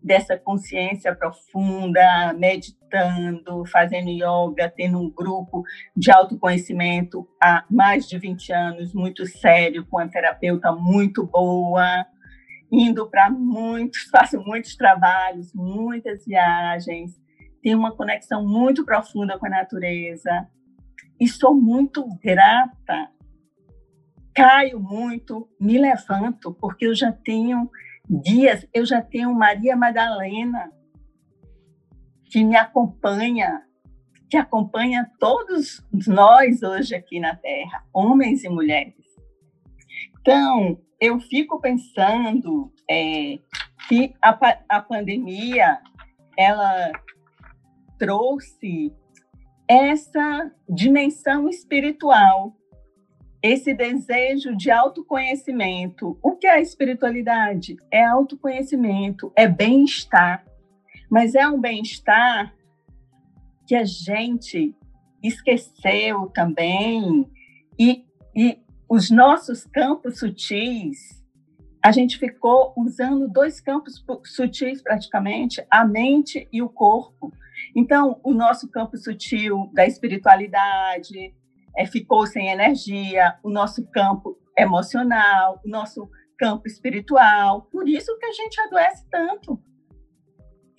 dessa consciência profunda, meditando, fazendo yoga, tendo um grupo de autoconhecimento há mais de 20 anos, muito sério, com uma terapeuta muito boa, indo para muitos, faço muitos trabalhos, muitas viagens, tenho uma conexão muito profunda com a natureza e sou muito grata caio muito, me levanto, porque eu já tenho dias, eu já tenho Maria Madalena, que me acompanha, que acompanha todos nós hoje aqui na Terra, homens e mulheres. Então, eu fico pensando é, que a, a pandemia, ela trouxe essa dimensão espiritual esse desejo de autoconhecimento. O que é a espiritualidade? É autoconhecimento, é bem-estar. Mas é um bem-estar que a gente esqueceu também. E, e os nossos campos sutis, a gente ficou usando dois campos sutis praticamente, a mente e o corpo. Então, o nosso campo sutil da espiritualidade, é, ficou sem energia, o nosso campo emocional, o nosso campo espiritual. Por isso que a gente adoece tanto.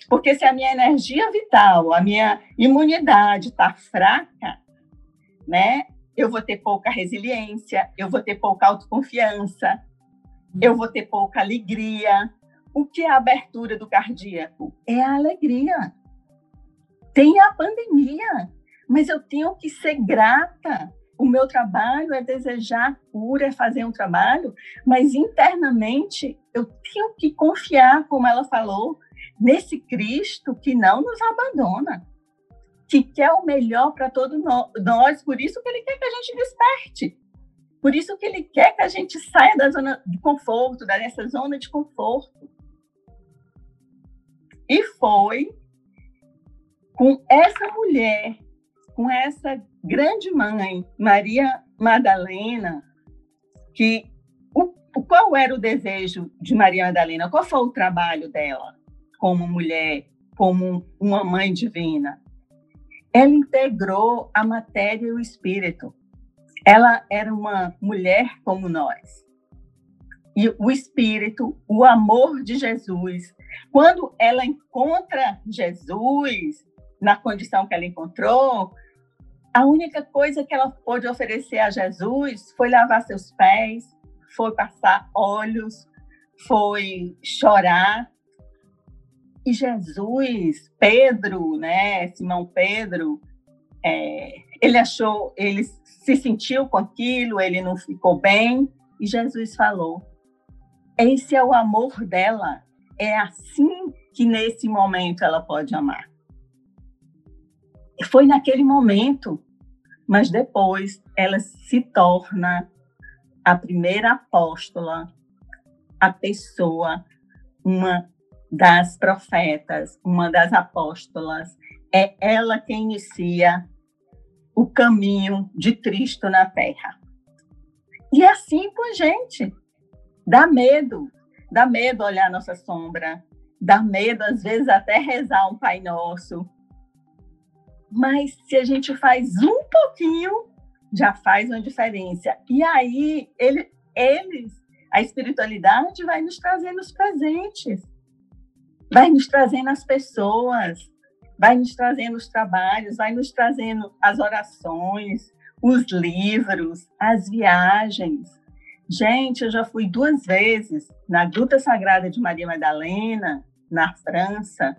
Porque se a minha energia vital, a minha imunidade está fraca, né? Eu vou ter pouca resiliência, eu vou ter pouca autoconfiança, eu vou ter pouca alegria. O que é a abertura do cardíaco? É a alegria. Tem a pandemia, mas eu tenho que ser grata. O meu trabalho é desejar cura, é fazer um trabalho, mas internamente eu tenho que confiar, como ela falou, nesse Cristo que não nos abandona, que quer o melhor para todos nós, por isso que ele quer que a gente desperte. Por isso que ele quer que a gente saia da zona de conforto, dessa zona de conforto. E foi com essa mulher com essa grande mãe, Maria Madalena, que o, qual era o desejo de Maria Madalena? Qual foi o trabalho dela como mulher, como uma mãe divina? Ela integrou a matéria e o espírito. Ela era uma mulher como nós. E o espírito, o amor de Jesus, quando ela encontra Jesus na condição que ela encontrou, a única coisa que ela pôde oferecer a Jesus foi lavar seus pés, foi passar olhos, foi chorar. E Jesus, Pedro, né, Simão Pedro, é, ele achou, ele se sentiu com aquilo, ele não ficou bem, e Jesus falou: esse é o amor dela, é assim que nesse momento ela pode amar. Foi naquele momento, mas depois ela se torna a primeira apóstola, a pessoa, uma das profetas, uma das apóstolas, é ela quem inicia o caminho de Cristo na terra. E é assim com a gente. Dá medo, dá medo olhar nossa sombra, dá medo às vezes até rezar um Pai Nosso. Mas se a gente faz um pouquinho, já faz uma diferença. E aí ele, eles, a espiritualidade vai nos trazendo os presentes, vai nos trazendo as pessoas, vai nos trazendo os trabalhos, vai nos trazendo as orações, os livros, as viagens. Gente, eu já fui duas vezes na Gruta Sagrada de Maria Madalena, na França.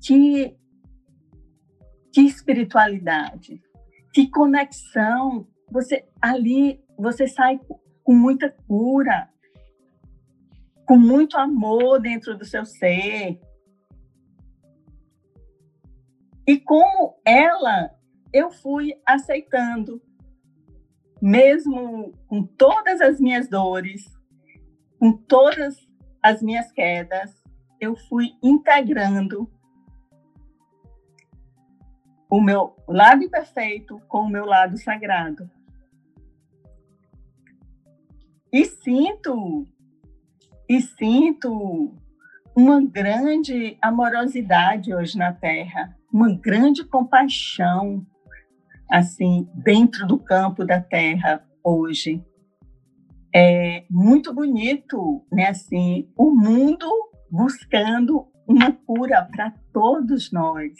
Que, que espiritualidade, que conexão. Você ali, você sai com muita cura, com muito amor dentro do seu ser, e como ela, eu fui aceitando, mesmo com todas as minhas dores, com todas as minhas quedas, eu fui integrando o meu lado imperfeito com o meu lado sagrado. E sinto, e sinto uma grande amorosidade hoje na Terra uma grande compaixão assim dentro do campo da terra hoje é muito bonito né assim o mundo buscando uma cura para todos nós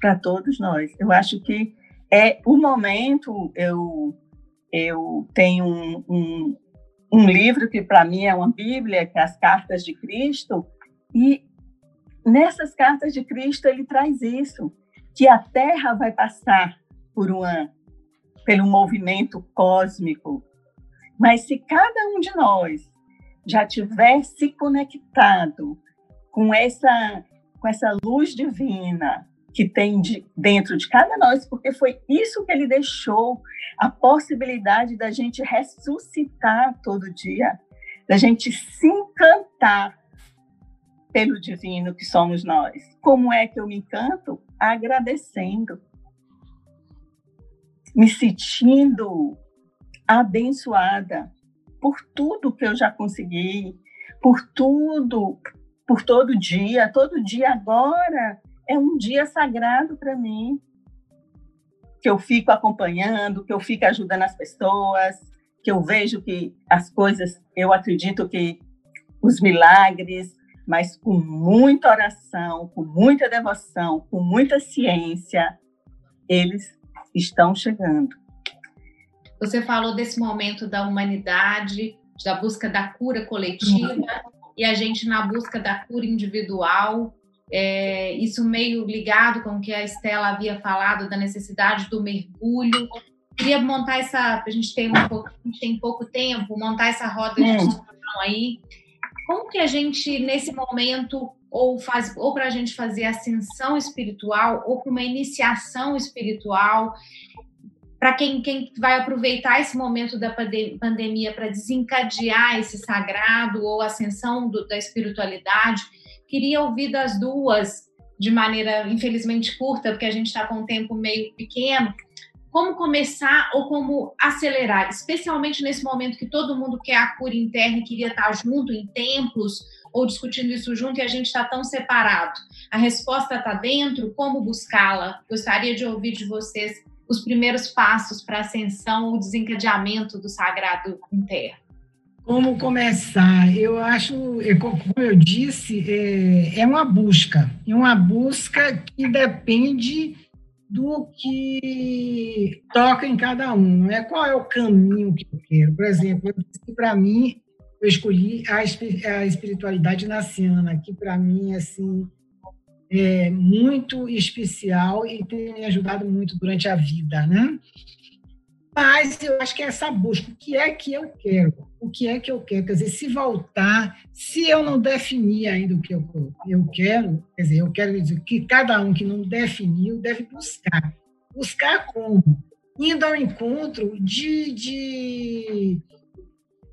para todos nós. Eu acho que é o momento eu eu tenho um, um, um livro que para mim é uma bíblia que é as cartas de Cristo e Nessas cartas de Cristo, ele traz isso, que a Terra vai passar por uma, pelo movimento cósmico, mas se cada um de nós já tiver se conectado com essa, com essa luz divina que tem de, dentro de cada nós, porque foi isso que ele deixou, a possibilidade da gente ressuscitar todo dia, da gente se encantar pelo divino que somos nós. Como é que eu me encanto? Agradecendo, me sentindo abençoada por tudo que eu já consegui, por tudo, por todo dia. Todo dia agora é um dia sagrado para mim, que eu fico acompanhando, que eu fico ajudando as pessoas, que eu vejo que as coisas, eu acredito que os milagres, mas com muita oração, com muita devoção, com muita ciência, eles estão chegando. Você falou desse momento da humanidade, da busca da cura coletiva, uhum. e a gente na busca da cura individual. É, isso meio ligado com o que a Estela havia falado da necessidade do mergulho. Queria montar essa, a gente tem um pouco, a gente tem pouco tempo, montar essa roda de discussão aí como que a gente, nesse momento, ou, faz, ou para a gente fazer ascensão espiritual, ou para uma iniciação espiritual, para quem, quem vai aproveitar esse momento da pandemia para desencadear esse sagrado ou ascensão do, da espiritualidade, queria ouvir das duas de maneira infelizmente curta, porque a gente está com um tempo meio pequeno, como começar ou como acelerar, especialmente nesse momento que todo mundo quer a cura interna e queria estar junto em templos ou discutindo isso junto e a gente está tão separado. A resposta está dentro, como buscá-la? Gostaria de ouvir de vocês os primeiros passos para a ascensão ou desencadeamento do sagrado interno. Como começar? Eu acho, como eu disse, é, é uma busca, é uma busca que depende do que toca em cada um, não é? Qual é o caminho que eu quero? Por exemplo, para mim, eu escolhi a, a espiritualidade naciana, que para mim assim é muito especial e tem me ajudado muito durante a vida, né? Mas eu acho que é essa busca, o que é que eu quero? O que é que eu quero? Quer dizer, se voltar, se eu não definir ainda o que eu, eu quero, quer dizer, eu quero dizer que cada um que não definiu deve buscar. Buscar como? Indo ao encontro de, de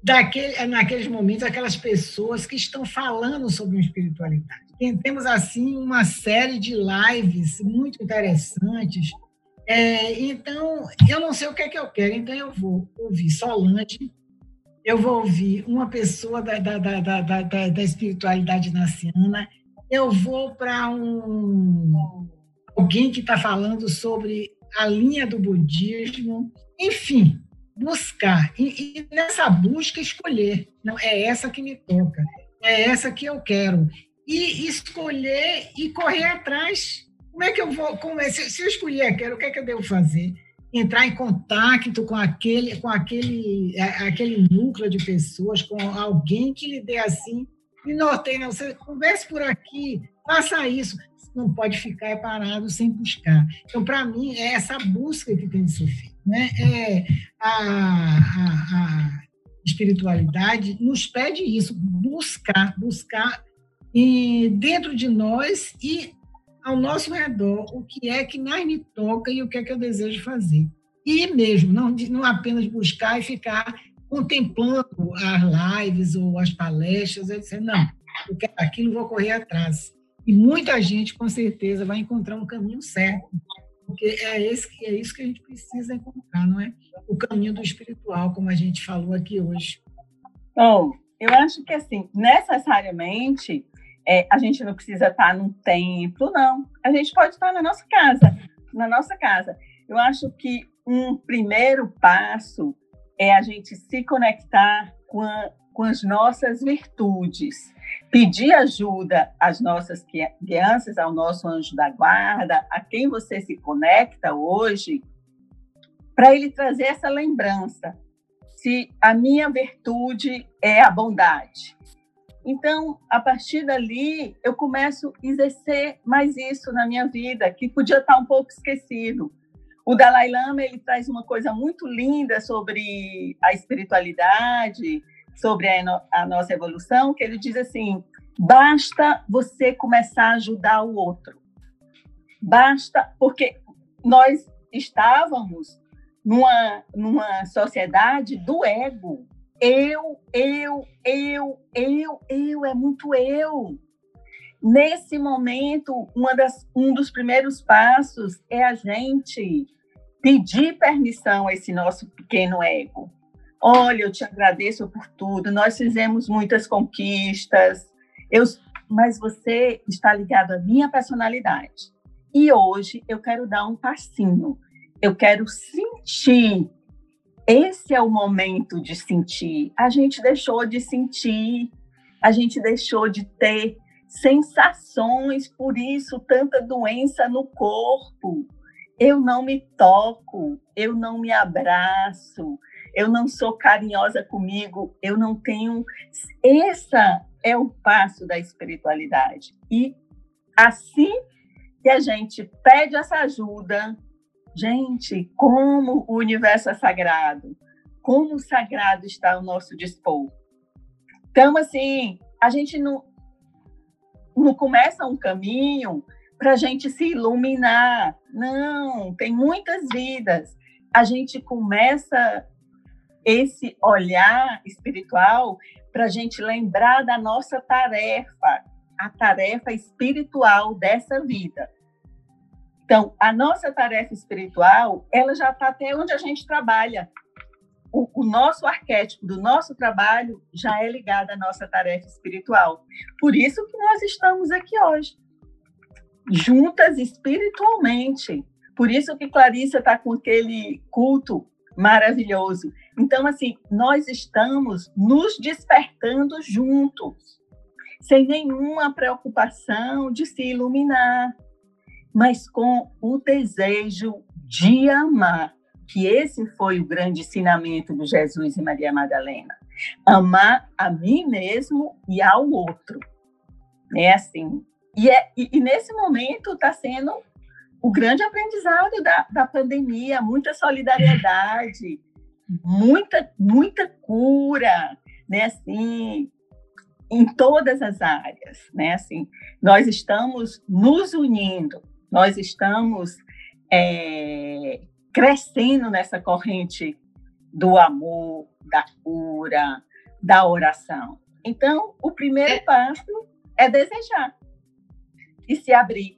daquele, naqueles momentos, aquelas pessoas que estão falando sobre espiritualidade. Temos, assim, uma série de lives muito interessantes, é, então, eu não sei o que é que eu quero, então eu vou ouvir Solange, eu vou ouvir uma pessoa da, da, da, da, da, da espiritualidade naciana, eu vou para um, alguém que está falando sobre a linha do budismo, enfim, buscar. E, e, nessa busca, escolher. Não, é essa que me toca, é essa que eu quero. E escolher e correr atrás como é que eu vou. Como é, se, se eu escolher aquilo, o que é que eu devo fazer? Entrar em contato com aquele, com aquele, é, aquele núcleo de pessoas, com alguém que lhe dê assim, e norteie, não, você converse por aqui, faça isso. Não pode ficar parado sem buscar. Então, para mim, é essa busca que tem que ser feita. Né? É, a, a, a espiritualidade nos pede isso, buscar, buscar e dentro de nós e ao nosso redor o que é que mais me toca e o que é que eu desejo fazer. E mesmo, não, não apenas buscar e ficar contemplando as lives ou as palestras, etc. Não, eu quero aquilo, vou correr atrás. E muita gente, com certeza, vai encontrar um caminho certo, porque é, esse, é isso que a gente precisa encontrar, não é? O caminho do espiritual, como a gente falou aqui hoje. Bom, eu acho que, assim, necessariamente, é, a gente não precisa estar num templo, não. A gente pode estar na nossa casa, na nossa casa. Eu acho que um primeiro passo é a gente se conectar com, a, com as nossas virtudes, pedir ajuda às nossas crianças, ao nosso anjo da guarda, a quem você se conecta hoje, para ele trazer essa lembrança. Se a minha virtude é a bondade, então, a partir dali, eu começo a exercer mais isso na minha vida, que podia estar um pouco esquecido. O Dalai Lama ele traz uma coisa muito linda sobre a espiritualidade, sobre a, a nossa evolução, que ele diz assim: basta você começar a ajudar o outro. Basta, porque nós estávamos numa, numa sociedade do ego. Eu, eu, eu, eu, eu, é muito eu. Nesse momento, uma das, um dos primeiros passos é a gente pedir permissão a esse nosso pequeno ego. Olha, eu te agradeço por tudo, nós fizemos muitas conquistas, eu, mas você está ligado à minha personalidade. E hoje eu quero dar um passinho, eu quero sentir esse é o momento de sentir. A gente deixou de sentir, a gente deixou de ter sensações, por isso tanta doença no corpo. Eu não me toco, eu não me abraço, eu não sou carinhosa comigo, eu não tenho. Essa é o passo da espiritualidade. E assim que a gente pede essa ajuda, Gente, como o universo é sagrado, como o sagrado está ao nosso dispor. Então, assim, a gente não, não começa um caminho para a gente se iluminar. Não, tem muitas vidas. A gente começa esse olhar espiritual para a gente lembrar da nossa tarefa, a tarefa espiritual dessa vida. Então, a nossa tarefa espiritual, ela já está até onde a gente trabalha. O, o, nosso arquétipo do nosso trabalho já é ligado à nossa tarefa espiritual. Por isso que nós estamos aqui hoje, juntas espiritualmente. Por isso que Clarissa está com aquele culto maravilhoso. Então, assim, nós estamos nos despertando juntos, sem nenhuma preocupação de se iluminar, mas com o desejo de amar, que esse foi o grande ensinamento de Jesus e Maria Madalena. Amar a mim mesmo e ao outro. É assim. E, é, e nesse momento está sendo o grande aprendizado da, da pandemia, muita solidariedade, muita, muita cura, né? Assim, em todas as áreas, né? Assim, nós estamos nos unindo, nós estamos é, crescendo nessa corrente do amor, da cura, da oração. Então, o primeiro é. passo é desejar e se abrir.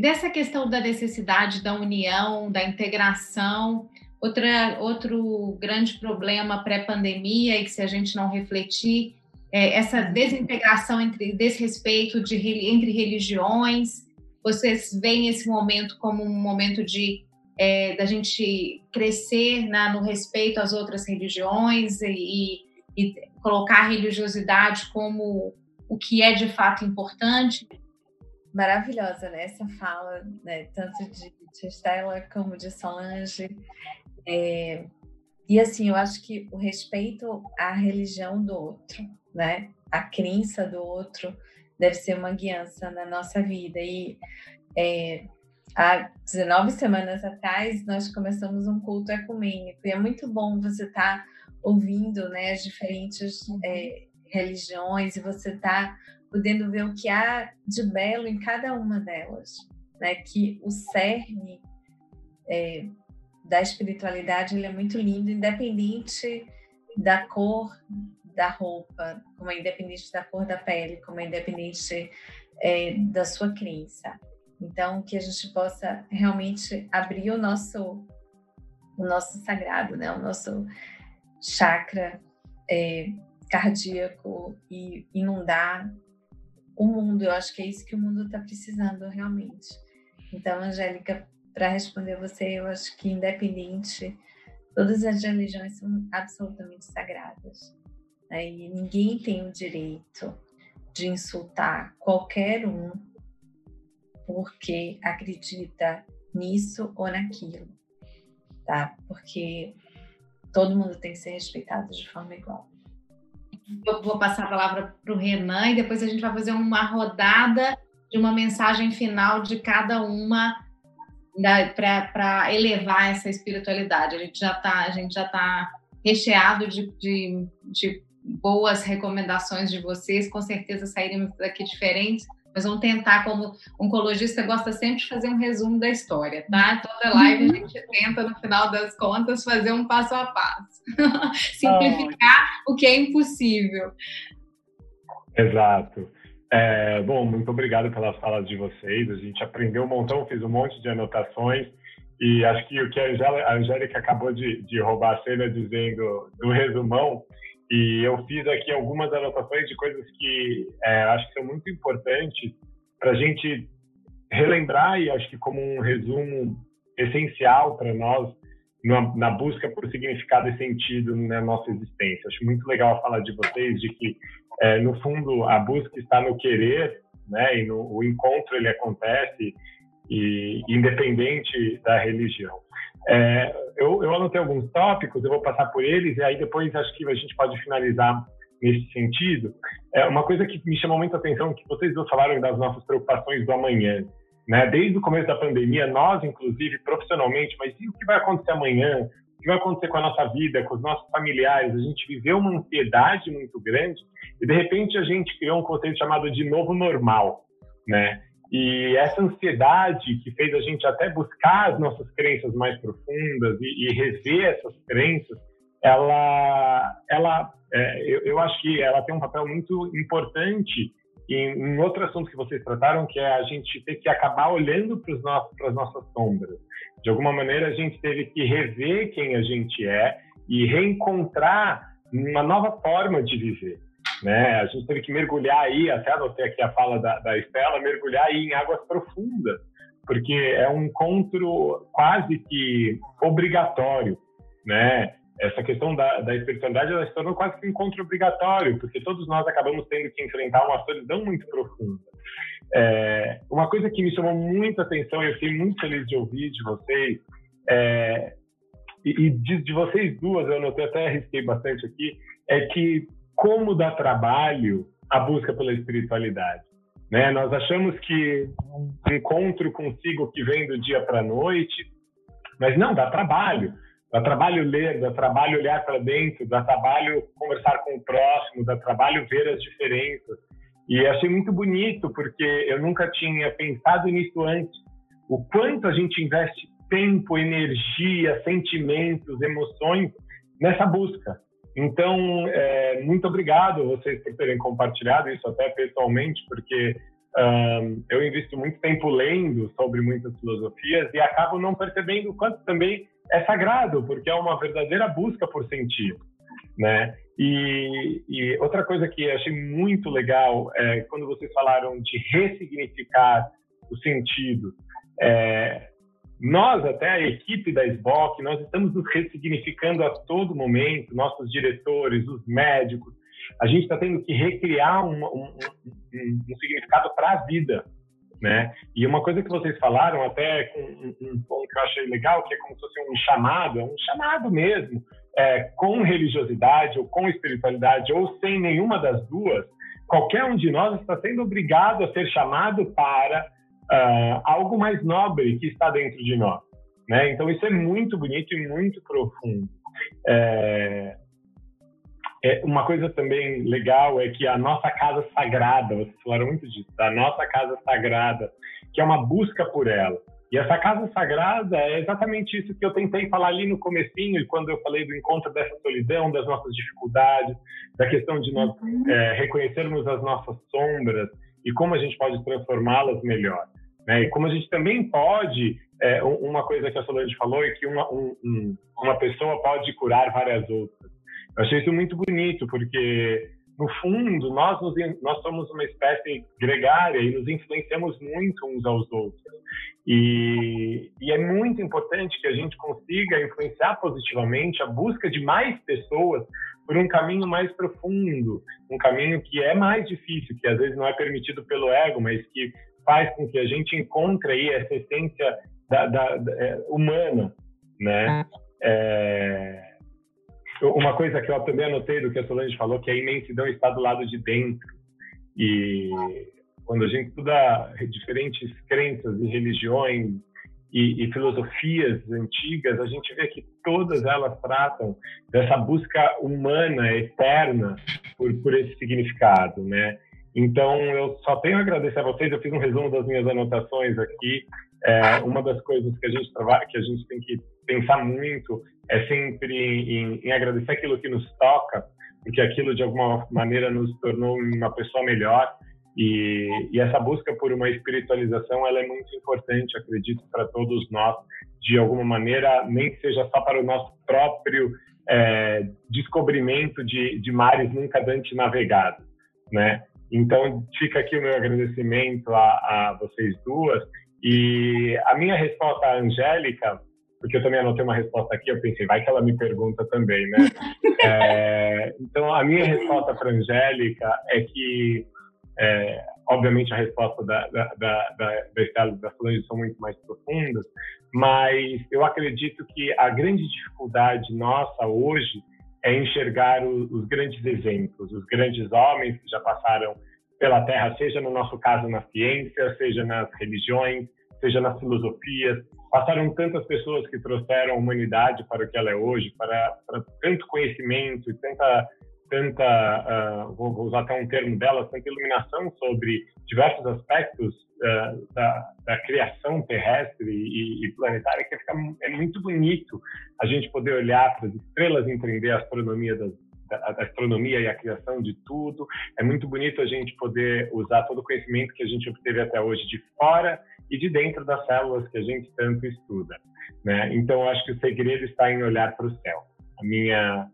Dessa questão da necessidade da união, da integração, outra, outro grande problema pré-pandemia e que se a gente não refletir é essa desintegração entre desrespeito de, entre religiões. Vocês veem esse momento como um momento de é, da gente crescer na, no respeito às outras religiões e, e colocar a religiosidade como o que é de fato importante maravilhosa, né? Essa fala, né? tanto de, de Estela como de Solange. É, e assim, eu acho que o respeito à religião do outro, né? A crença do outro deve ser uma guiança na nossa vida. E é, há 19 semanas atrás, nós começamos um culto ecumênico. E é muito bom você estar tá ouvindo né, as diferentes é, religiões e você estar tá podendo ver o que há de belo em cada uma delas, né? Que o cerne é, da espiritualidade ele é muito lindo, independente da cor da roupa, como é independente da cor da pele, como é independente é, da sua crença. Então, que a gente possa realmente abrir o nosso o nosso sagrado, né? O nosso chakra é, cardíaco e inundar o mundo. Eu acho que é isso que o mundo está precisando realmente. Então, Angélica, para responder você, eu acho que independente, todas as religiões são absolutamente sagradas. Né? E ninguém tem o direito de insultar qualquer um porque acredita nisso ou naquilo, tá? Porque todo mundo tem que ser respeitado de forma igual. Eu vou passar a palavra para o Renan e depois a gente vai fazer uma rodada de uma mensagem final de cada uma para elevar essa espiritualidade. A gente já está tá recheado de, de, de boas recomendações de vocês, com certeza sairemos daqui diferentes, mas vamos tentar, como oncologista gosta sempre de fazer um resumo da história, tá? Toda live a gente tenta, no final das contas, fazer um passo a passo. Simplificar oh. o que é impossível. Exato. É, bom, muito obrigado pelas falas de vocês. A gente aprendeu um montão, fiz um monte de anotações. E acho que o que a Angélica acabou de, de roubar a cena dizendo do resumão e eu fiz aqui algumas anotações de coisas que é, acho que são muito importantes para a gente relembrar e acho que como um resumo essencial para nós na, na, busca por significado e sentido na nossa existência. Acho muito legal a fala de vocês de que é, no fundo a busca está no querer, né? E no, o encontro ele acontece e independente da religião. É, eu, eu anotei alguns tópicos, eu vou passar por eles e aí depois acho que a gente pode finalizar nesse sentido. É uma coisa que me chamou muita atenção que vocês dois falaram das nossas preocupações do amanhã. Né? Desde o começo da pandemia, nós, inclusive, profissionalmente, mas e o que vai acontecer amanhã? O que vai acontecer com a nossa vida, com os nossos familiares? A gente viveu uma ansiedade muito grande e, de repente, a gente criou um conceito chamado de novo normal, né? E essa ansiedade que fez a gente até buscar as nossas crenças mais profundas e, e rever essas crenças, ela, ela é, eu, eu, acho que ela tem um papel muito importante em, em, outro assunto que vocês trataram, que é a gente ter que acabar olhando para as nossas sombras. De alguma maneira, a gente teve que rever quem a gente é e reencontrar uma nova forma de viver. Né? A gente teve que mergulhar aí, até anotei aqui a fala da, da Estela, mergulhar aí em águas profundas, porque é um encontro quase que obrigatório, né? Essa questão da, da espiritualidade ela se tornou quase que um encontro obrigatório, porque todos nós acabamos tendo que enfrentar uma solidão muito profunda. É, uma coisa que me chamou muita atenção e eu fiquei muito feliz de ouvir de vocês, é, e, e de, de, vocês duas, eu notei, até arrisquei bastante aqui, é que como dá trabalho a busca pela espiritualidade. Né? Nós achamos que um encontro consigo que vem do dia para a noite, mas não, dá trabalho. Dá trabalho ler, dá trabalho olhar para dentro, dá trabalho conversar com o próximo, dá trabalho ver as diferenças. E achei muito bonito, porque eu nunca tinha pensado nisso antes. O quanto a gente investe tempo, energia, sentimentos, emoções nessa busca. Então, é, muito obrigado vocês por terem compartilhado isso até pessoalmente, porque um, eu invisto muito tempo lendo sobre muitas filosofias e acabo não percebendo o quanto também é sagrado, porque é uma verdadeira busca por sentido, né? E, e, outra coisa que achei muito legal é quando vocês falaram de ressignificar o sentido. É, nós, até a equipe da SBOC, nós estamos nos ressignificando a todo momento, nossos diretores, os médicos. A gente está tendo que recriar um, um, um, um significado para a vida, né? E uma coisa que vocês falaram, até com um, ponto que eu achei legal, que é como se fosse um chamado, é um chamado mesmo, é, com religiosidade ou com espiritualidade ou sem nenhuma das duas, qualquer um de nós está sendo obrigado a ser chamado para uh, algo mais nobre que está dentro de nós. Né? Então, isso é muito bonito e muito profundo. É, é, uma coisa também legal é que a nossa casa sagrada, vocês falaram muito disso, da nossa casa sagrada, que é uma busca por ela. E essa casa sagrada é exatamente isso que eu tentei falar ali no comecinho, quando eu falei do encontro dessa solidão, das nossas dificuldades, da questão de nós uhum. é, reconhecermos as nossas sombras e como a gente pode transformá-las melhor. Né? E como a gente também pode, é, uma coisa que a Solange falou é que uma, um, uma pessoa pode curar várias outras. Eu achei isso muito bonito, porque no fundo, nós, nos, nós somos uma espécie gregária e nos influenciamos muito uns aos outros. E, e, é muito importante que a gente consiga influenciar positivamente a busca de mais pessoas por um caminho mais profundo, um caminho que é mais difícil, que às vezes não é permitido pelo ego, mas que faz com que a gente encontre aí essa essência da, da, da, é, humana, né? É, uma coisa que eu também anotei do que a Solange falou, que a imensidão está do lado de dentro. E quando a gente estuda diferentes crenças e religiões e, e, filosofias antigas, a gente vê que todas elas tratam dessa busca humana, eterna, por, por esse significado, né? Então, eu só tenho a agradecer a vocês. Eu fiz um resumo das minhas anotações aqui. É, uma das coisas que a gente trabalha, que a gente tem que pensar muito é sempre em, em, agradecer aquilo que nos toca, porque aquilo de alguma maneira nos tornou uma pessoa melhor. E, e essa busca por uma espiritualização ela é muito importante, acredito, para todos nós, de alguma maneira, nem que seja só para o nosso próprio é, descobrimento de, de mares nunca antes navegados, né? Então, fica aqui o meu agradecimento a, a vocês duas. E a minha resposta à Angélica porque eu também anotei uma resposta aqui, eu pensei, vai que ela me pergunta também, né? é, então, a minha resposta para a Angélica é que, é, obviamente, a resposta da, da, da, da, Estela e da Solange são muito mais profundas, mas eu acredito que a grande dificuldade nossa hoje é enxergar o, os grandes exemplos, os grandes homens que já passaram pela Terra, seja no nosso caso na ciência, seja nas religiões, seja nas filosofias, passaram tantas pessoas que trouxeram a humanidade para o que ela é hoje, para, para tanto conhecimento e tanta tanta uh, vou, usar até um termo dela tanta iluminação sobre diversos aspectos uh, da, da, criação terrestre e, e, planetária que fica, é muito bonito a gente poder olhar para as estrelas e entender a astronomia das, da, astronomia e a criação de tudo é muito bonito a gente poder usar todo o conhecimento que a gente obteve até hoje de fora e de dentro das células que a gente tanto estuda. Né? Então, acho que o segredo está em olhar para o céu. A minha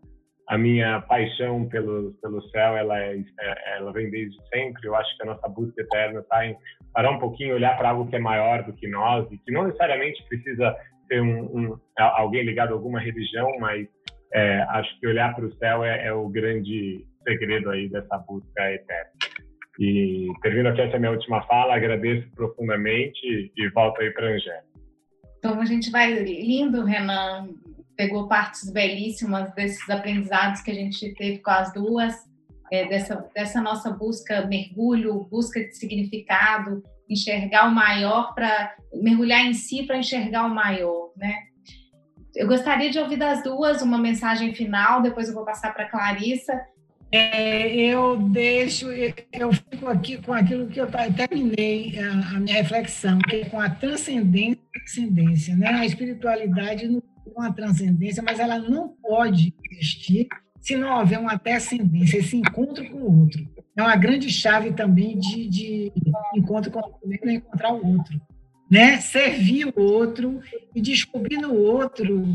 a minha paixão pelo pelo céu ela é, é, ela vem desde sempre. Eu acho que a nossa busca eterna está em parar um pouquinho, olhar para algo que é maior do que nós e que não necessariamente precisa ser um, um alguém ligado a alguma religião, mas é, acho que olhar para o céu é, é o grande segredo aí dessa busca eterna. E termino aqui essa minha última fala, agradeço profundamente e volto aí para Angélica. Então a gente vai lindo, Renan, pegou partes belíssimas desses aprendizados que a gente teve com as duas, é, dessa, dessa nossa busca, mergulho, busca de significado, enxergar o maior para mergulhar em si para enxergar o maior, né? Eu gostaria de ouvir das duas uma mensagem final, depois eu vou passar para Clarissa. É, eu deixo, eu fico aqui com aquilo que eu terminei a, a minha reflexão, que é com a transcendência transcendência, né? A espiritualidade não com a transcendência, mas ela não pode existir se não houver uma descendência, esse encontro com o outro. É uma grande chave também de, de encontro com o outro, encontrar o outro né? Servir o outro e descobrir no outro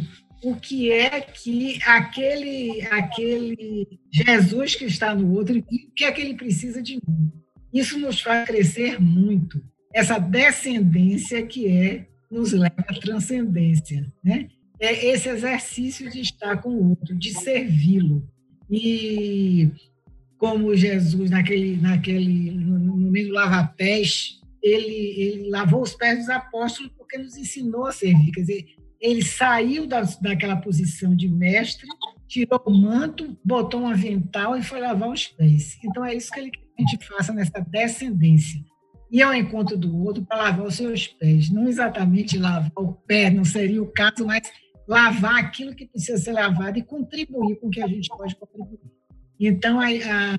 o que é que aquele aquele Jesus que está no outro e o que é que ele precisa de mim. Isso nos faz crescer muito. Essa descendência que é nos leva à transcendência, né? É esse exercício de estar com o outro, de servi-lo. E como Jesus naquele naquele no meio do lava-pés ele, ele lavou os pés dos apóstolos porque nos ensinou a servir. Quer dizer, ele saiu da, daquela posição de mestre, tirou o manto, botou um avental e foi lavar os pés. Então, é isso que ele quer que a gente faça nessa descendência. Ir ao encontro do outro para lavar os seus pés. Não exatamente lavar o pé, não seria o caso, mas lavar aquilo que precisa ser lavado e contribuir com o que a gente pode contribuir. Então, a,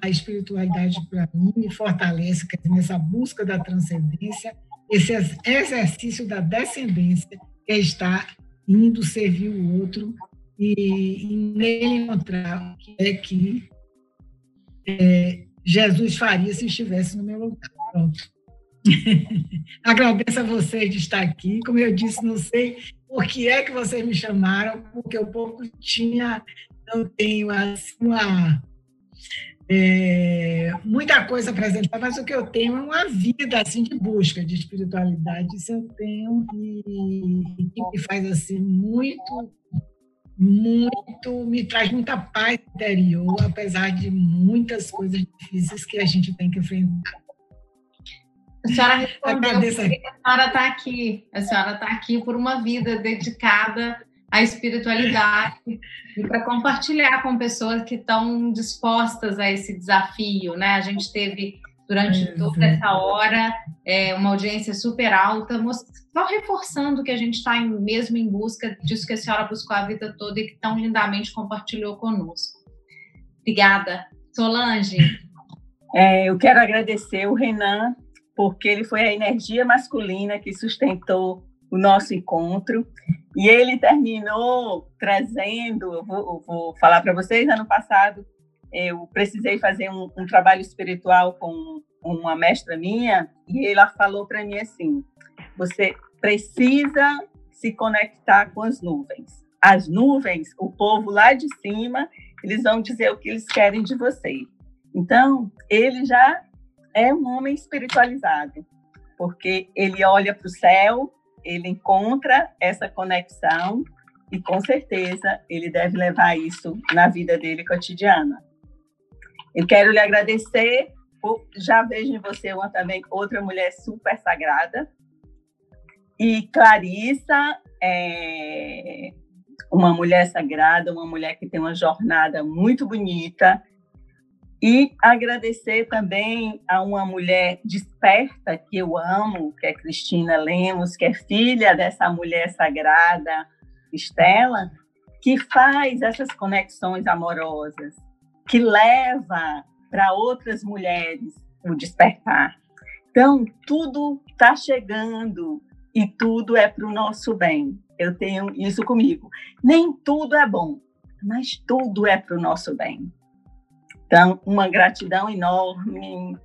a espiritualidade, para mim, me fortalece nessa busca da transcendência, esse exercício da descendência, que é estar indo servir o outro e, e nele encontrar o que é que é, Jesus faria se estivesse no meu lugar. Pronto. Agradeço a vocês de estar aqui. Como eu disse, não sei por que é que vocês me chamaram, porque eu pouco tinha, não tenho assim, uma é, muita coisa apresentar, mas o que eu tenho é uma vida assim de busca de espiritualidade. Isso eu tenho e, e me faz assim muito, muito, me traz muita paz interior, apesar de muitas coisas difíceis que a gente tem que enfrentar. A senhora respondeu, a senhora está aqui, a senhora está aqui por uma vida dedicada a espiritualidade e para compartilhar com pessoas que estão dispostas a esse desafio, né? A gente teve durante toda essa hora é, uma audiência super alta, só reforçando que a gente está mesmo em busca disso que a senhora buscou a vida toda e que tão lindamente compartilhou conosco. Obrigada. Solange. É, eu quero agradecer o Renan, porque ele foi a energia masculina que sustentou o nosso encontro. E ele terminou trazendo, eu vou, eu vou falar para vocês, ano passado eu precisei fazer um, um, trabalho espiritual com uma mestra minha e ela falou para mim assim: você precisa se conectar com as nuvens. As nuvens, o povo lá de cima, eles vão dizer o que eles querem de você. Então, ele já é um homem espiritualizado, porque ele olha para o céu, ele encontra essa conexão e com certeza ele deve levar isso na vida dele cotidiana. Eu quero lhe agradecer, por, já vejo em você uma também outra mulher super sagrada. E Clarissa é uma mulher sagrada, uma mulher que tem uma jornada muito bonita, e agradecer também a uma mulher desperta que eu amo, que é Cristina Lemos, que é filha dessa mulher sagrada, Estela, que faz essas conexões amorosas, que leva para outras mulheres o despertar. Então, tudo está chegando e tudo é para o nosso bem. Eu tenho isso comigo. Nem tudo é bom, mas tudo é para o nosso bem. Então, uma gratidão enorme,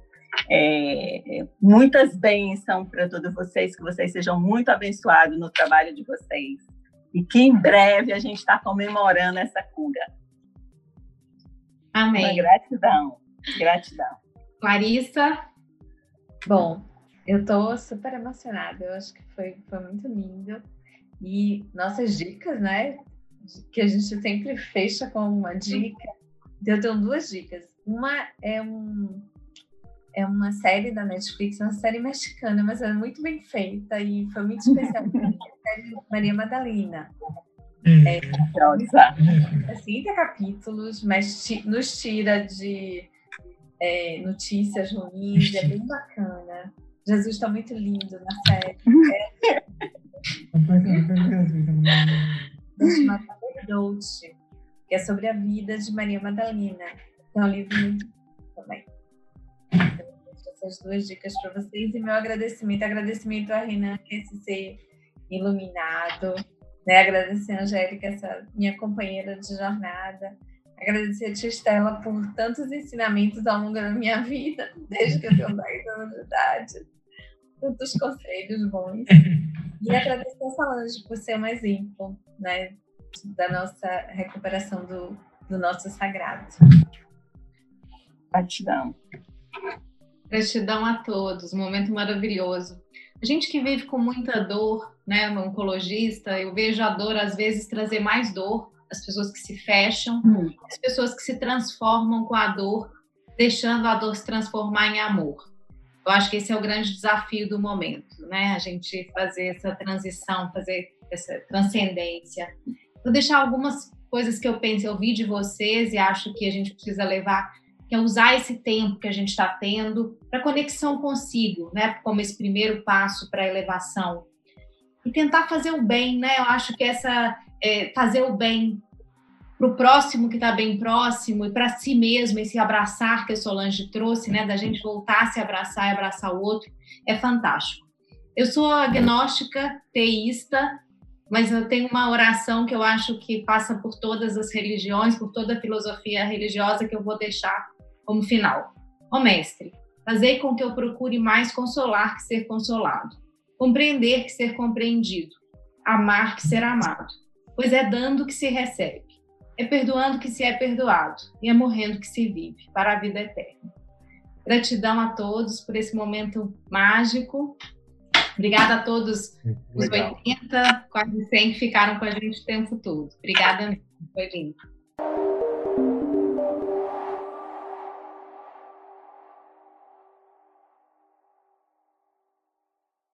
é, muitas bênçãos para todos vocês, que vocês sejam muito abençoados no trabalho de vocês. E que em breve a gente está comemorando essa cura. Amém. Uma gratidão, gratidão. Clarissa? Bom, eu estou super emocionada, eu acho que foi, foi muito lindo. E nossas dicas, né? Que a gente sempre fecha com uma dica eu tenho duas dicas. Uma é um é uma série da Netflix, uma série mexicana, mas é muito bem feita e foi muito especial. a série Maria Madalena. É, é, 30 capítulos, mas nos tira de é, notícias ruins, é bem bacana. Jesus está muito lindo na série. É, chamada Dolce, que é sobre a vida de Maria Madalena. É um livro muito também. Essas duas dicas para vocês e meu agradecimento, agradecimento a Renan, que é esse ser iluminado, né? Agradecer a Angélica, essa minha companheira de jornada. Agradecer a tia Estela por tantos ensinamentos ao longo da minha vida, desde que eu tenho 10 anos de idade. Tantos conselhos bons. E agradecer a Solange por ser um exemplo né, da nossa recuperação do, do nosso sagrado. Gratidão. Gratidão a todos, um momento maravilhoso. A gente que vive com muita dor, né, um oncologista, eu vejo a dor às vezes trazer mais dor, as pessoas que se fecham, hum. as pessoas que se transformam com a dor, deixando a dor se transformar em amor. Eu acho que esse é o grande desafio do momento, né? A gente fazer essa transição, fazer essa transcendência. Vou deixar algumas coisas que eu penso, eu vi de vocês e acho que a gente precisa levar que é usar esse tempo que a gente está tendo para conexão consigo, né? Como esse primeiro passo para a elevação e tentar fazer o bem, né? Eu acho que essa é, fazer o bem para o próximo que está bem próximo e para si mesmo esse abraçar que a Solange trouxe, né? Da gente voltar a se abraçar e abraçar o outro é fantástico. Eu sou agnóstica, teísta, mas eu tenho uma oração que eu acho que passa por todas as religiões, por toda a filosofia religiosa que eu vou deixar como final. Ó mestre, fazei com que eu procure mais consolar que ser consolado, compreender que ser compreendido, amar que ser amado, pois é dando que se recebe, é perdoando que se é perdoado e é morrendo que se vive para a vida eterna. Gratidão a todos por esse momento mágico. Obrigada a todos os 80, quase 100 que ficaram com a gente o tempo todo. Obrigada, foi lindo.